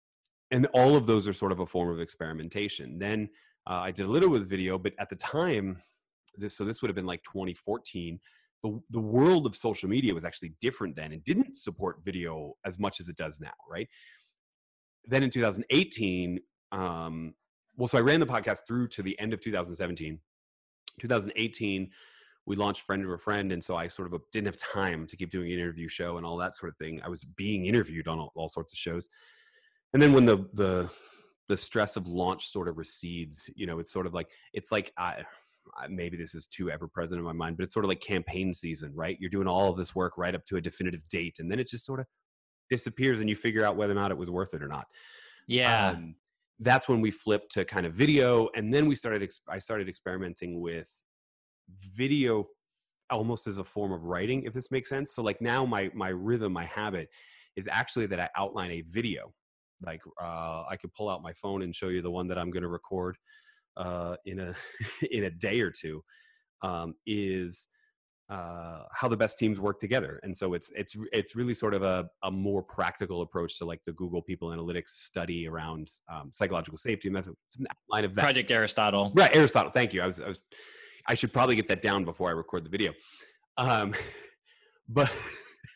and all of those are sort of a form of experimentation. Then uh, I did a little with video, but at the time, this so this would have been like 2014 the, the world of social media was actually different then and didn't support video as much as it does now right then in 2018 um, well so i ran the podcast through to the end of 2017 2018 we launched friend of a friend and so i sort of didn't have time to keep doing an interview show and all that sort of thing i was being interviewed on all, all sorts of shows and then when the the the stress of launch sort of recedes you know it's sort of like it's like I, maybe this is too ever present in my mind, but it's sort of like campaign season, right? You're doing all of this work right up to a definitive date, and then it just sort of disappears, and you figure out whether or not it was worth it or not. Yeah. Um, that's when we flipped to kind of video, and then we started. I started experimenting with video almost as a form of writing, if this makes sense. So, like now, my my rhythm, my habit is actually that I outline a video. Like uh, I could pull out my phone and show you the one that I'm going to record uh, in a in a day or two um, is uh, how the best teams work together. And so it's it's it's really sort of a, a more practical approach to like the Google People Analytics study around um, psychological safety method. It's an outline of that. Project Aristotle. Right, Aristotle. Thank you. I was I was I should probably get that down before I record the video. Um, but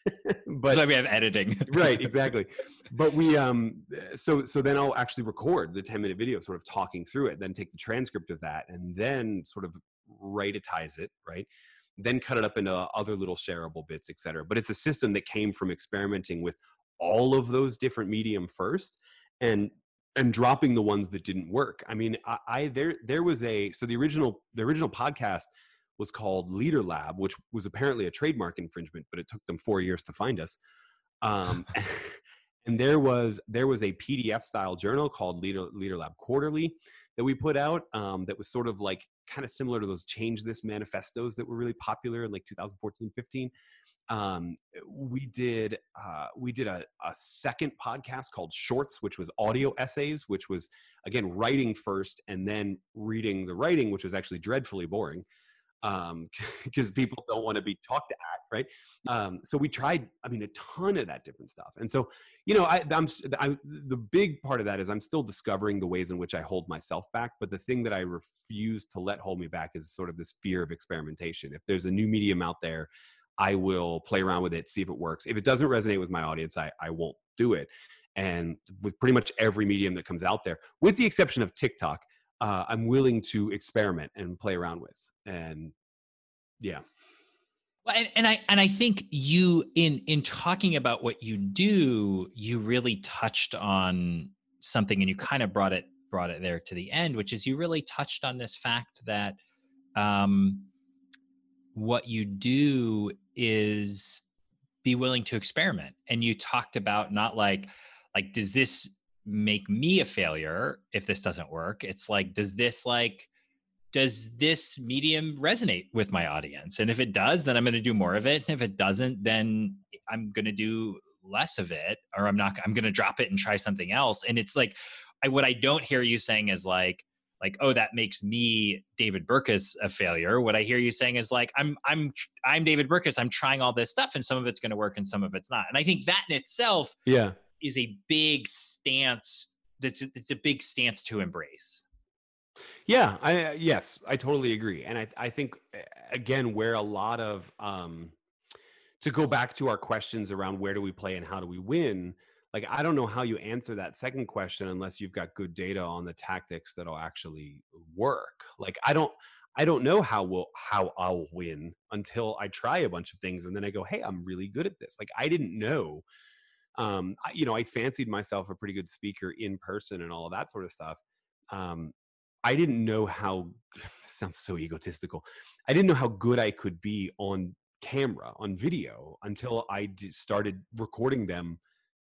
but so we have editing right exactly but we um so so then i'll actually record the 10 minute video sort of talking through it then take the transcript of that and then sort of writeitize it right then cut it up into other little shareable bits et cetera. but it's a system that came from experimenting with all of those different medium first and and dropping the ones that didn't work i mean i, I there there was a so the original the original podcast was called Leader Lab, which was apparently a trademark infringement, but it took them four years to find us. Um, and there was there was a PDF style journal called Leader Leader Lab Quarterly that we put out. Um, that was sort of like kind of similar to those Change This manifestos that were really popular in like 2014, 15. Um, we did uh, we did a, a second podcast called Shorts, which was audio essays, which was again writing first and then reading the writing, which was actually dreadfully boring um because people don't want to be talked at right? Um so we tried i mean a ton of that different stuff. And so you know I, i'm I, the big part of that is i'm still discovering the ways in which i hold myself back but the thing that i refuse to let hold me back is sort of this fear of experimentation. If there's a new medium out there i will play around with it see if it works. If it doesn't resonate with my audience i i won't do it. And with pretty much every medium that comes out there with the exception of tiktok uh, i'm willing to experiment and play around with and yeah. Well, and, and i and i think you in in talking about what you do you really touched on something and you kind of brought it brought it there to the end which is you really touched on this fact that um what you do is be willing to experiment. And you talked about not like like does this make me a failure if this doesn't work? It's like does this like does this medium resonate with my audience? And if it does, then I'm going to do more of it. And if it doesn't, then I'm going to do less of it, or I'm not. I'm going to drop it and try something else. And it's like, I, what I don't hear you saying is like, like, oh, that makes me David Burkus a failure. What I hear you saying is like, I'm, I'm, I'm David Burkus. I'm trying all this stuff, and some of it's going to work, and some of it's not. And I think that in itself, yeah, is a big stance. That's it's a big stance to embrace. Yeah, I yes, I totally agree, and I I think again where a lot of um to go back to our questions around where do we play and how do we win. Like I don't know how you answer that second question unless you've got good data on the tactics that'll actually work. Like I don't I don't know how will how I'll win until I try a bunch of things and then I go, hey, I'm really good at this. Like I didn't know. Um, I, you know, I fancied myself a pretty good speaker in person and all of that sort of stuff. Um, I didn't know how sounds so egotistical. I didn't know how good I could be on camera, on video, until I d- started recording them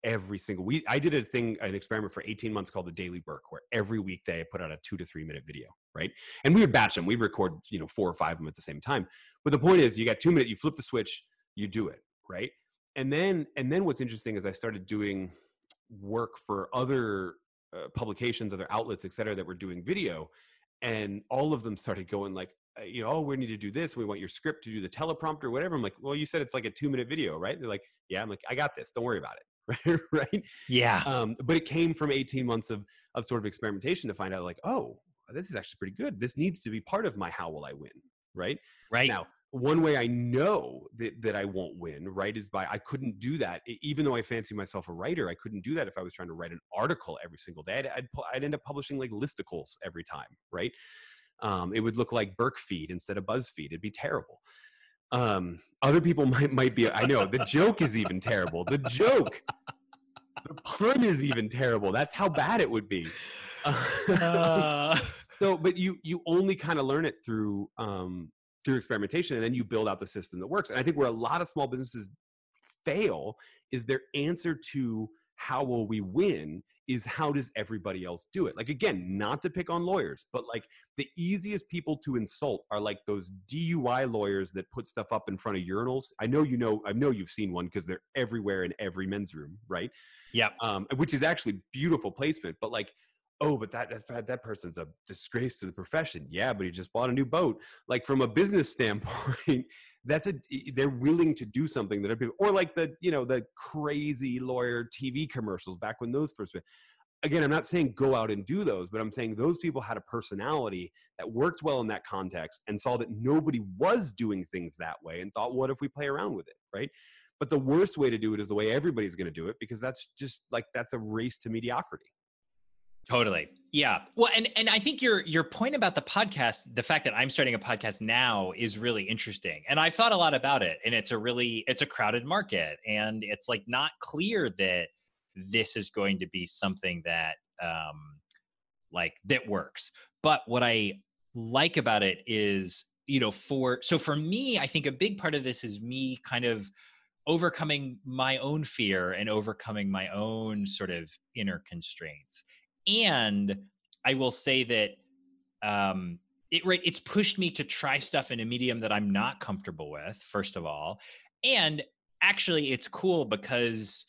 every single week. I did a thing, an experiment for 18 months called the Daily Burke, where every weekday I put out a two to three minute video, right? And we would batch them. We'd record, you know, four or five of them at the same time. But the point is, you got two minutes, you flip the switch, you do it, right? And then, and then what's interesting is I started doing work for other uh, publications, other outlets, et cetera, that were doing video, and all of them started going like, uh, you know, oh, we need to do this. We want your script to do the teleprompter, whatever. I'm like, well, you said it's like a two minute video, right? They're like, yeah. I'm like, I got this. Don't worry about it. right? Yeah. Um, but it came from 18 months of of sort of experimentation to find out like, oh, this is actually pretty good. This needs to be part of my how will I win, right? Right. Now, one way I know that, that I won't win, right, is by I couldn't do that. Even though I fancy myself a writer, I couldn't do that if I was trying to write an article every single day. I'd, I'd, I'd end up publishing like listicles every time, right? Um, it would look like Burke feed instead of BuzzFeed. It'd be terrible. Um, other people might might be. I know the joke is even terrible. The joke, the pun is even terrible. That's how bad it would be. Uh, so, but you you only kind of learn it through um, through experimentation, and then you build out the system that works. And I think where a lot of small businesses fail is their answer to how will we win is how does everybody else do it? Like again, not to pick on lawyers, but like the easiest people to insult are like those DUI lawyers that put stuff up in front of urinals. I know you know, I know you've seen one because they're everywhere in every men's room, right? Yeah. Um, which is actually beautiful placement, but like oh, but that that that person's a disgrace to the profession. Yeah, but he just bought a new boat. Like from a business standpoint, that's a they're willing to do something that people, or like the you know the crazy lawyer TV commercials back when those first. Again, I'm not saying go out and do those, but I'm saying those people had a personality that worked well in that context and saw that nobody was doing things that way and thought, what if we play around with it, right? But the worst way to do it is the way everybody's going to do it because that's just like that's a race to mediocrity. Totally. Yeah. Well, and and I think your your point about the podcast, the fact that I'm starting a podcast now is really interesting. And I've thought a lot about it and it's a really it's a crowded market and it's like not clear that this is going to be something that um like that works. But what I like about it is, you know, for so for me, I think a big part of this is me kind of overcoming my own fear and overcoming my own sort of inner constraints and I will say that um, it right it's pushed me to try stuff in a medium that I'm not comfortable with. First of all, and actually, it's cool because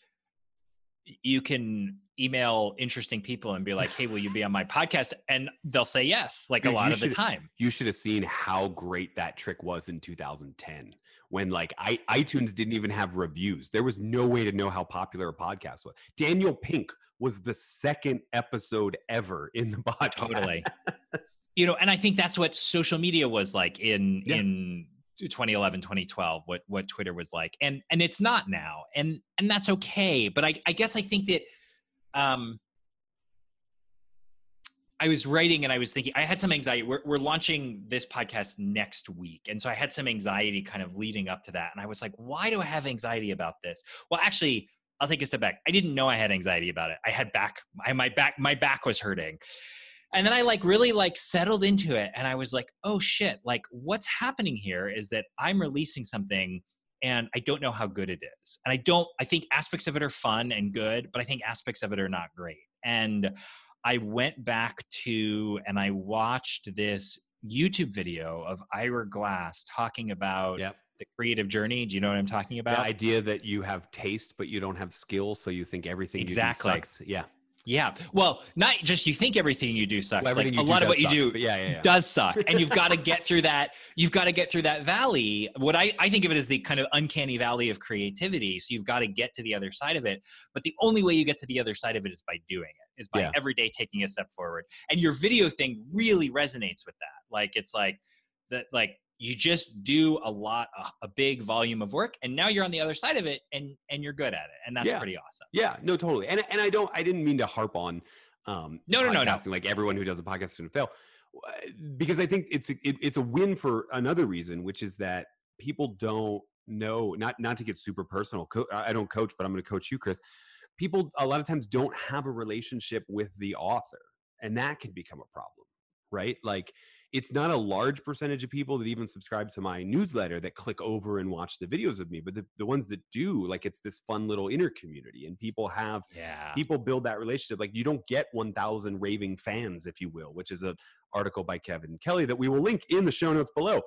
you can email interesting people and be like, "Hey, will you be on my podcast?" And they'll say yes, like Dude, a lot of the time. You should have seen how great that trick was in 2010 when like I, iTunes didn't even have reviews. There was no way to know how popular a podcast was. Daniel Pink was the second episode ever in the podcast. Totally. you know, and I think that's what social media was like in yeah. in 2011 2012 what what twitter was like and and it's not now and and that's okay but i i guess i think that um I was writing and I was thinking, I had some anxiety. We're, we're launching this podcast next week. And so I had some anxiety kind of leading up to that. And I was like, why do I have anxiety about this? Well, actually, I'll take a step back. I didn't know I had anxiety about it. I had back, I, my back, my back was hurting. And then I like really like settled into it. And I was like, oh shit, like what's happening here is that I'm releasing something and I don't know how good it is. And I don't, I think aspects of it are fun and good, but I think aspects of it are not great. And I went back to and I watched this YouTube video of Ira Glass talking about yep. the creative journey. Do you know what I'm talking about? The idea that you have taste but you don't have skill, so you think everything exactly. you do sucks. Yeah. Yeah. Well, not just you think everything you do sucks. Well, like a lot of what you do yeah, yeah, yeah. does suck. And you've got to get through that. You've got to get through that valley. What I, I think of it as the kind of uncanny valley of creativity. So you've got to get to the other side of it. But the only way you get to the other side of it is by doing it, is by every day taking a step forward. And your video thing really resonates with that. Like it's like that like you just do a lot a, a, big volume of work and now you're on the other side of it and and you're good at it and that's yeah. pretty awesome yeah no totally and and i don't i didn't mean to harp on um no no no no like everyone who does a podcast is going to fail because I think it's a, it, it's a win for another reason, which is that people don't know not not to get super personal. Co- I don't coach, but I'm going to coach you, Chris. People a lot of times don't have a relationship with the author, and that can become a problem, right? Like it's not a large percentage of people that even subscribe to my newsletter that click over and watch the videos of me but the, the ones that do like it's this fun little inner community and people have yeah. people build that relationship like you don't get 1000 raving fans if you will which is an article by kevin kelly that we will link in the show notes below.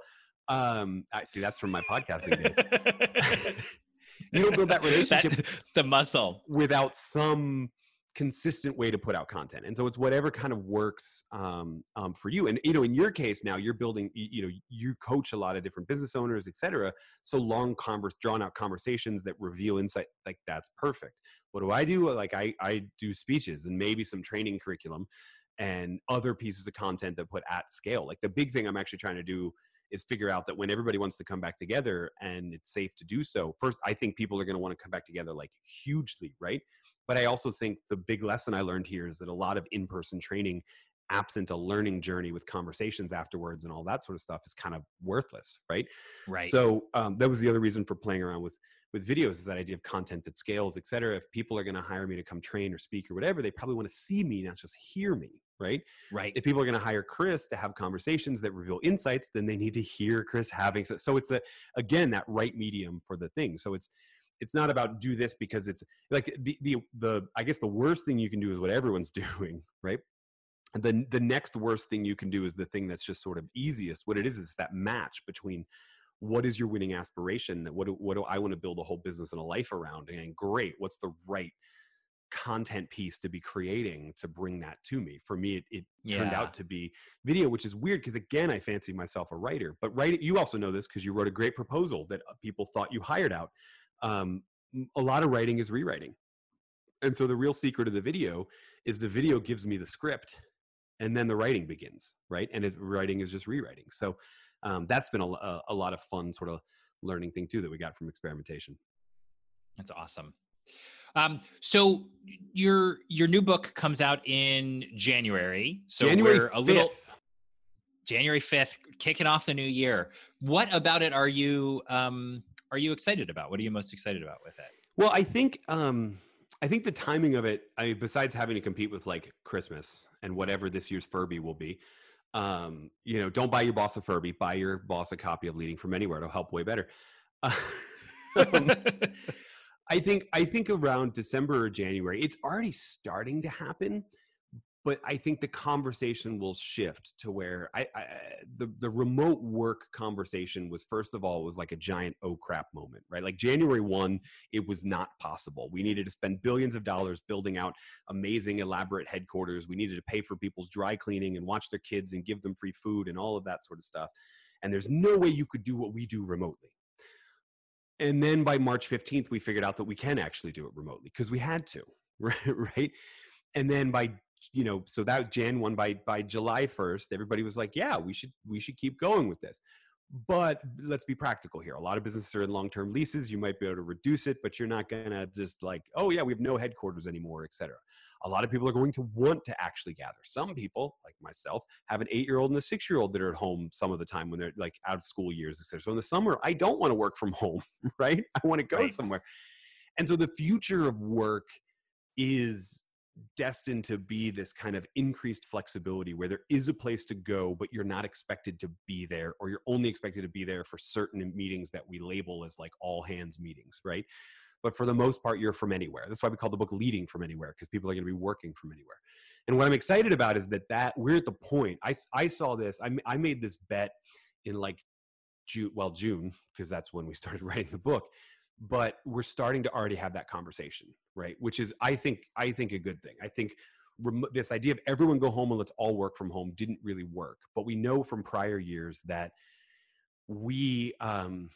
Um i see that's from my podcasting days you don't build that relationship that, the muscle. without some consistent way to put out content. And so it's whatever kind of works um, um, for you. And you know in your case now you're building you know you coach a lot of different business owners etc so long converse drawn out conversations that reveal insight like that's perfect. What do i do? Like i i do speeches and maybe some training curriculum and other pieces of content that put at scale. Like the big thing i'm actually trying to do is figure out that when everybody wants to come back together and it's safe to do so first i think people are going to want to come back together like hugely right but I also think the big lesson I learned here is that a lot of in person training, absent a learning journey with conversations afterwards and all that sort of stuff, is kind of worthless, right? Right. So um, that was the other reason for playing around with with videos is that idea of content that scales, et cetera. If people are going to hire me to come train or speak or whatever, they probably want to see me, not just hear me, right? Right. If people are going to hire Chris to have conversations that reveal insights, then they need to hear Chris having. So, so it's a again that right medium for the thing. So it's it's not about do this because it's like the the the I guess the worst thing you can do is what everyone's doing, right? And then the next worst thing you can do is the thing that's just sort of easiest. What it is is that match between what is your winning aspiration? What do, what do I want to build a whole business and a life around? And great, what's the right content piece to be creating to bring that to me? For me, it, it yeah. turned out to be video, which is weird because again, I fancy myself a writer. But write you also know this because you wrote a great proposal that uh, people thought you hired out um, a lot of writing is rewriting. And so the real secret of the video is the video gives me the script and then the writing begins, right? And it, writing is just rewriting. So um, that's been a, a, a lot of fun sort of learning thing too that we got from experimentation. That's awesome. Um, so your your new book comes out in January. So January we're a 5th. little January fifth, kicking off the new year. What about it are you um, are you excited about? What are you most excited about with it? Well, I think um, I think the timing of it. I mean, besides having to compete with like Christmas and whatever this year's Furby will be, um, you know, don't buy your boss a Furby. Buy your boss a copy of Leading from Anywhere. It'll help way better. um, I think I think around December or January, it's already starting to happen but I think the conversation will shift to where I, I, the the remote work conversation was first of all was like a giant oh crap moment, right? Like January one, it was not possible. We needed to spend billions of dollars building out amazing, elaborate headquarters. We needed to pay for people's dry cleaning and watch their kids and give them free food and all of that sort of stuff. And there's no way you could do what we do remotely. And then by March 15th, we figured out that we can actually do it remotely because we had to, right? And then by you know, so that Jan one by by July 1st, everybody was like, yeah, we should we should keep going with this. But let's be practical here. A lot of businesses are in long-term leases. You might be able to reduce it, but you're not gonna just like, oh yeah, we have no headquarters anymore, etc. A lot of people are going to want to actually gather. Some people, like myself, have an eight-year-old and a six-year-old that are at home some of the time when they're like out of school years, etc. So in the summer, I don't want to work from home, right? I want to go right. somewhere. And so the future of work is destined to be this kind of increased flexibility where there is a place to go but you're not expected to be there or you're only expected to be there for certain meetings that we label as like all hands meetings right? But for the most part you're from anywhere. That's why we call the book leading from anywhere because people are going to be working from anywhere. And what i'm excited about is that that we're at the point i, I saw this I, I made this bet in like june well june because that's when we started writing the book but we're starting to already have that conversation right? Which is i think i think a good thing. I think rem- this idea of everyone go home and let's all work from home didn't really work but we know from prior years that we um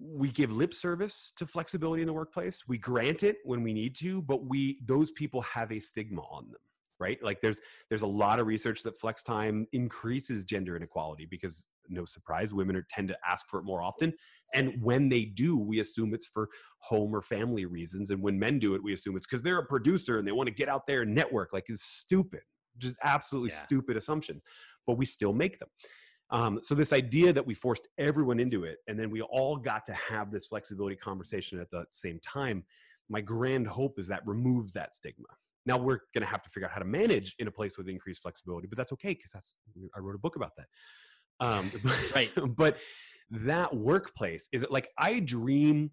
we give lip service to flexibility in the workplace. We grant it when we need to but we those people have a stigma on them right like there's there's a lot of research that flex time increases gender inequality because no surprise women are, tend to ask for it more often and when they do we assume it's for home or family reasons and when men do it we assume it's because they're a producer and they want to get out there and network like it's stupid just absolutely Yeah. stupid assumptions, but we still make them. Um, so this idea that we forced everyone into it, and then we all got to have this flexibility conversation at the same time. My grand hope is that removes that stigma. Now we're going to have to figure out how to manage in a place with increased flexibility, but that's okay because that's I wrote a book about that. Um, Right. But that workplace is it like I dream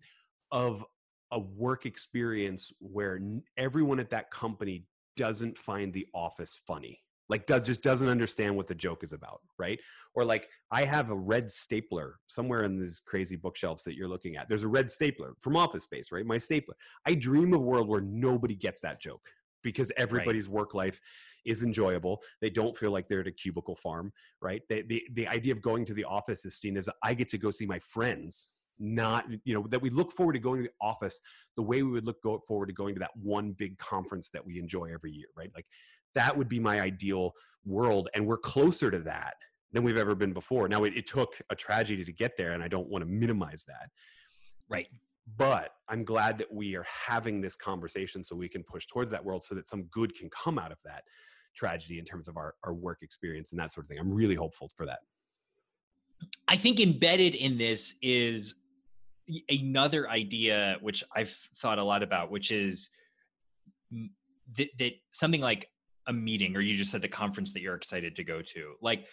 of a work experience where everyone at that company doesn't find the office funny like does, just doesn't understand what the joke is about right? Or like i have a red stapler somewhere in these crazy bookshelves that you're looking at. There's a red stapler from office space right? My stapler. I dream of a world where nobody gets that joke because everybody's work life is enjoyable. They don't feel like they're at a cubicle farm right? They, the, the idea of going to the office is seen as i get to go see my friends not you know that we look forward to going to the office the way we would look forward to going to that one big conference that we enjoy every year right? Like that would be my ideal world and we're closer to that than we've ever been before. Now it, it took a tragedy to get there and i don't want to minimize that. Right. But i'm glad that we are having this conversation so we can push towards that world so that some good can come out of that tragedy in terms of our, our work experience and that sort of thing. I'm really hopeful for that. I think embedded in this is another idea which I've thought a lot about, which is that, that something like a meeting, or you just said the conference that you're excited to go to, like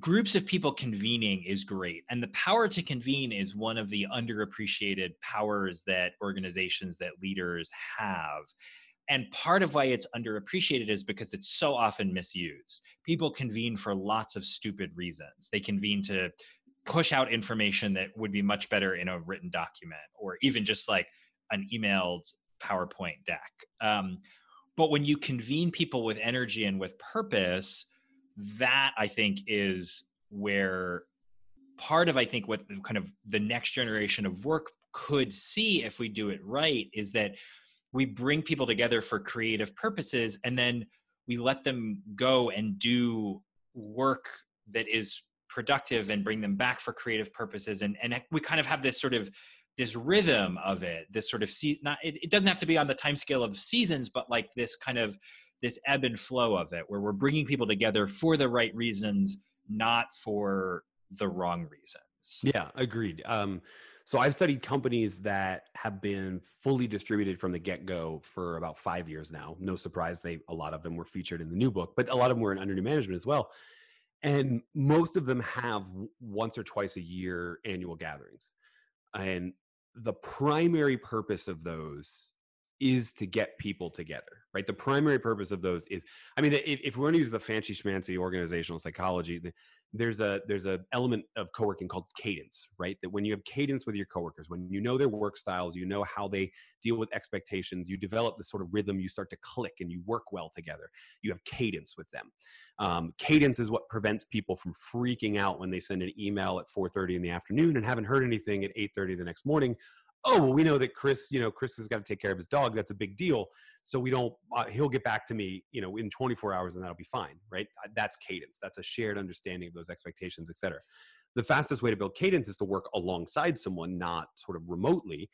groups of people convening is great. And the power to convene is one of the underappreciated powers that organizations, that leaders have. And part of why it's underappreciated is because it's so often misused. People convene for lots of stupid reasons. They convene to push out information that would be much better in a written document or even just like an emailed PowerPoint deck. Um, but when you convene people with energy and with purpose, that I think is where part of I think what kind of the next generation of work could see if we do it right is that we bring people together for creative purposes and then we let them go and do work that is productive and bring them back for creative purposes. And and we kind of have this sort of this rhythm of it this sort of see not it, it doesn't have to be on the time scale of seasons but like this kind of this ebb and flow of it where we're bringing people together for the right reasons not for the wrong reasons Yeah, agreed. Um, so I've studied companies that have been fully distributed from the get go for about five years now. No surprise, they a lot of them were featured in the new book, but a lot of them were in under new management as well. And most of them have once or twice a year annual gatherings. And the primary purpose of those is to get people together, right? The primary purpose of those is, I mean, if, if we're going to use the fancy schmancy organizational psychology, the, there's a there's a element of co-working called cadence right that when you have cadence with your coworkers when you know their work styles you know how they deal with expectations you develop this sort of rhythm you start to click and you work well together you have cadence with them um, cadence is what prevents people from freaking out when they send an email at 4.30 in the afternoon and haven't heard anything at 8.30 the next morning oh well we know that chris you know chris has got to take care of his dog that's a big deal. So we don't uh, he'll get back to me you know in 24 hours and that'll be fine right? Uh, that's cadence that's a shared understanding of those expectations et cetera. The fastest way to build cadence is to work alongside someone not sort of remotely.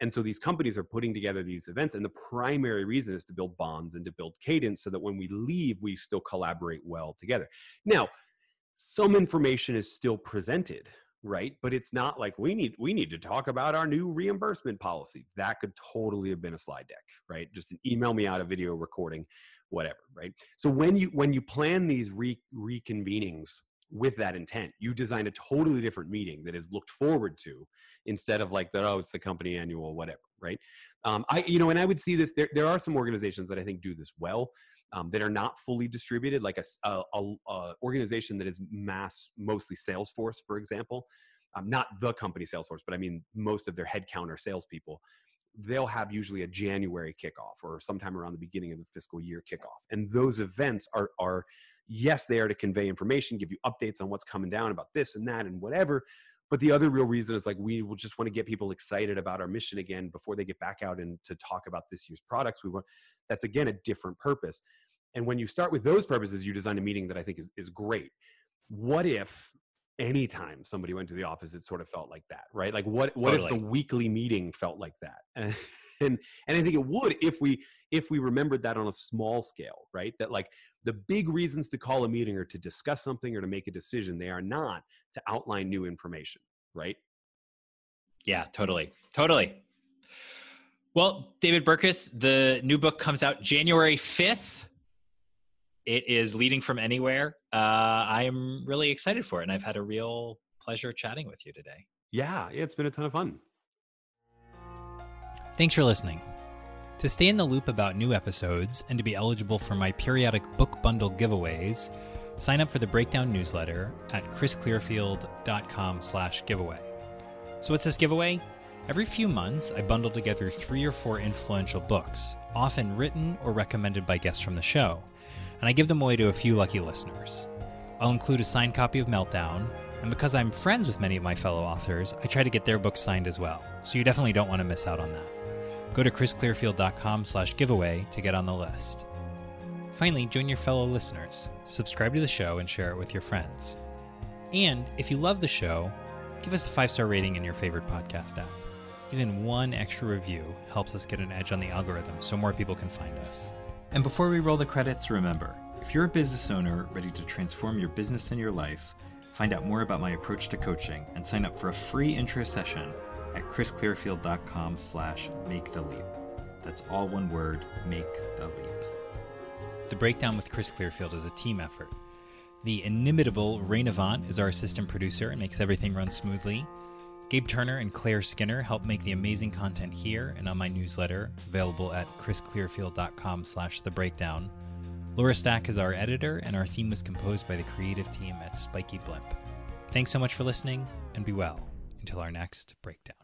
And so these companies are putting together these events and the primary reason is to build bonds and to build cadence so that when we leave we still collaborate well together. Now some information is still presented right but it's not like we need we need to talk about our new reimbursement policy. That could totally have been a slide deck right? Just email me out a video recording whatever right? So when you when you plan these re, reconvenings with that intent you design a totally different meeting that is looked forward to instead of like that oh it's the company annual whatever right? Um, i you know and i would see this there, there are some organizations that i think do this well um, that are not fully distributed, like a organization that is mass, mostly Salesforce, for example, um, not the company Salesforce, but I mean most of their headcount are salespeople. They'll have usually a January kickoff or sometime around the beginning of the fiscal year kickoff, and those events are are yes, they are to convey information, give you updates on what's coming down about this and that and whatever. But the other real reason is like we will just want to get people excited about our mission again before they get back out and to talk about this year's products. We want that's again a different purpose. And when you start with those purposes, you design a meeting that I think is, is great. What if anytime somebody went to the office, it sort of felt like that, right? Like what what if the weekly meeting felt like that? And and I think it would if we if we remembered that on a small scale, right? That like the big reasons to call a meeting or to discuss something or to make a decision. They are not to outline new information, right? Yeah, totally. Totally. Well, David Burkus, the new book comes out January 5th. It is Leading from Anywhere. Uh, I am really excited for it, and I've had a real pleasure chatting with you today. Yeah, it's been a ton of fun. Thanks for listening. To stay in the loop about new episodes and to be eligible for my periodic book bundle giveaways, sign up for the Breakdown newsletter at chrisclearfield.com/giveaway. So what's this giveaway? Every few months, I bundle together three or four influential books, often written or recommended by guests from the show, and I give them away to a few lucky listeners. I'll include a signed copy of Meltdown, and because I'm friends with many of my fellow authors, I try to get their books signed as well. So you definitely don't want to miss out on that. Go to chrisclearfield.com slash giveaway to get on the list. Finally, join your fellow listeners, subscribe to the show, and share it with your friends. And if you love the show, give us a five star rating in your favorite podcast app. Even one extra review helps us get an edge on the algorithm so more people can find us. And before we roll the credits, remember if you're a business owner ready to transform your business and your life, find out more about my approach to coaching and sign up for a free intro session at chrisclearfield.com slash make the leap. That's all one word, make the leap. The Breakdown with Chris Clearfield is a team effort. The inimitable Rain Avant is our assistant producer and makes everything run smoothly. Gabe Turner and Claire Skinner help make the amazing content here and on my newsletter, available at chrisclearfield.com slash the breakdown. Laura Stack is our editor, and our theme was composed by the creative team at Spiky Blimp. Thanks so much for listening, and be well until our next breakdown.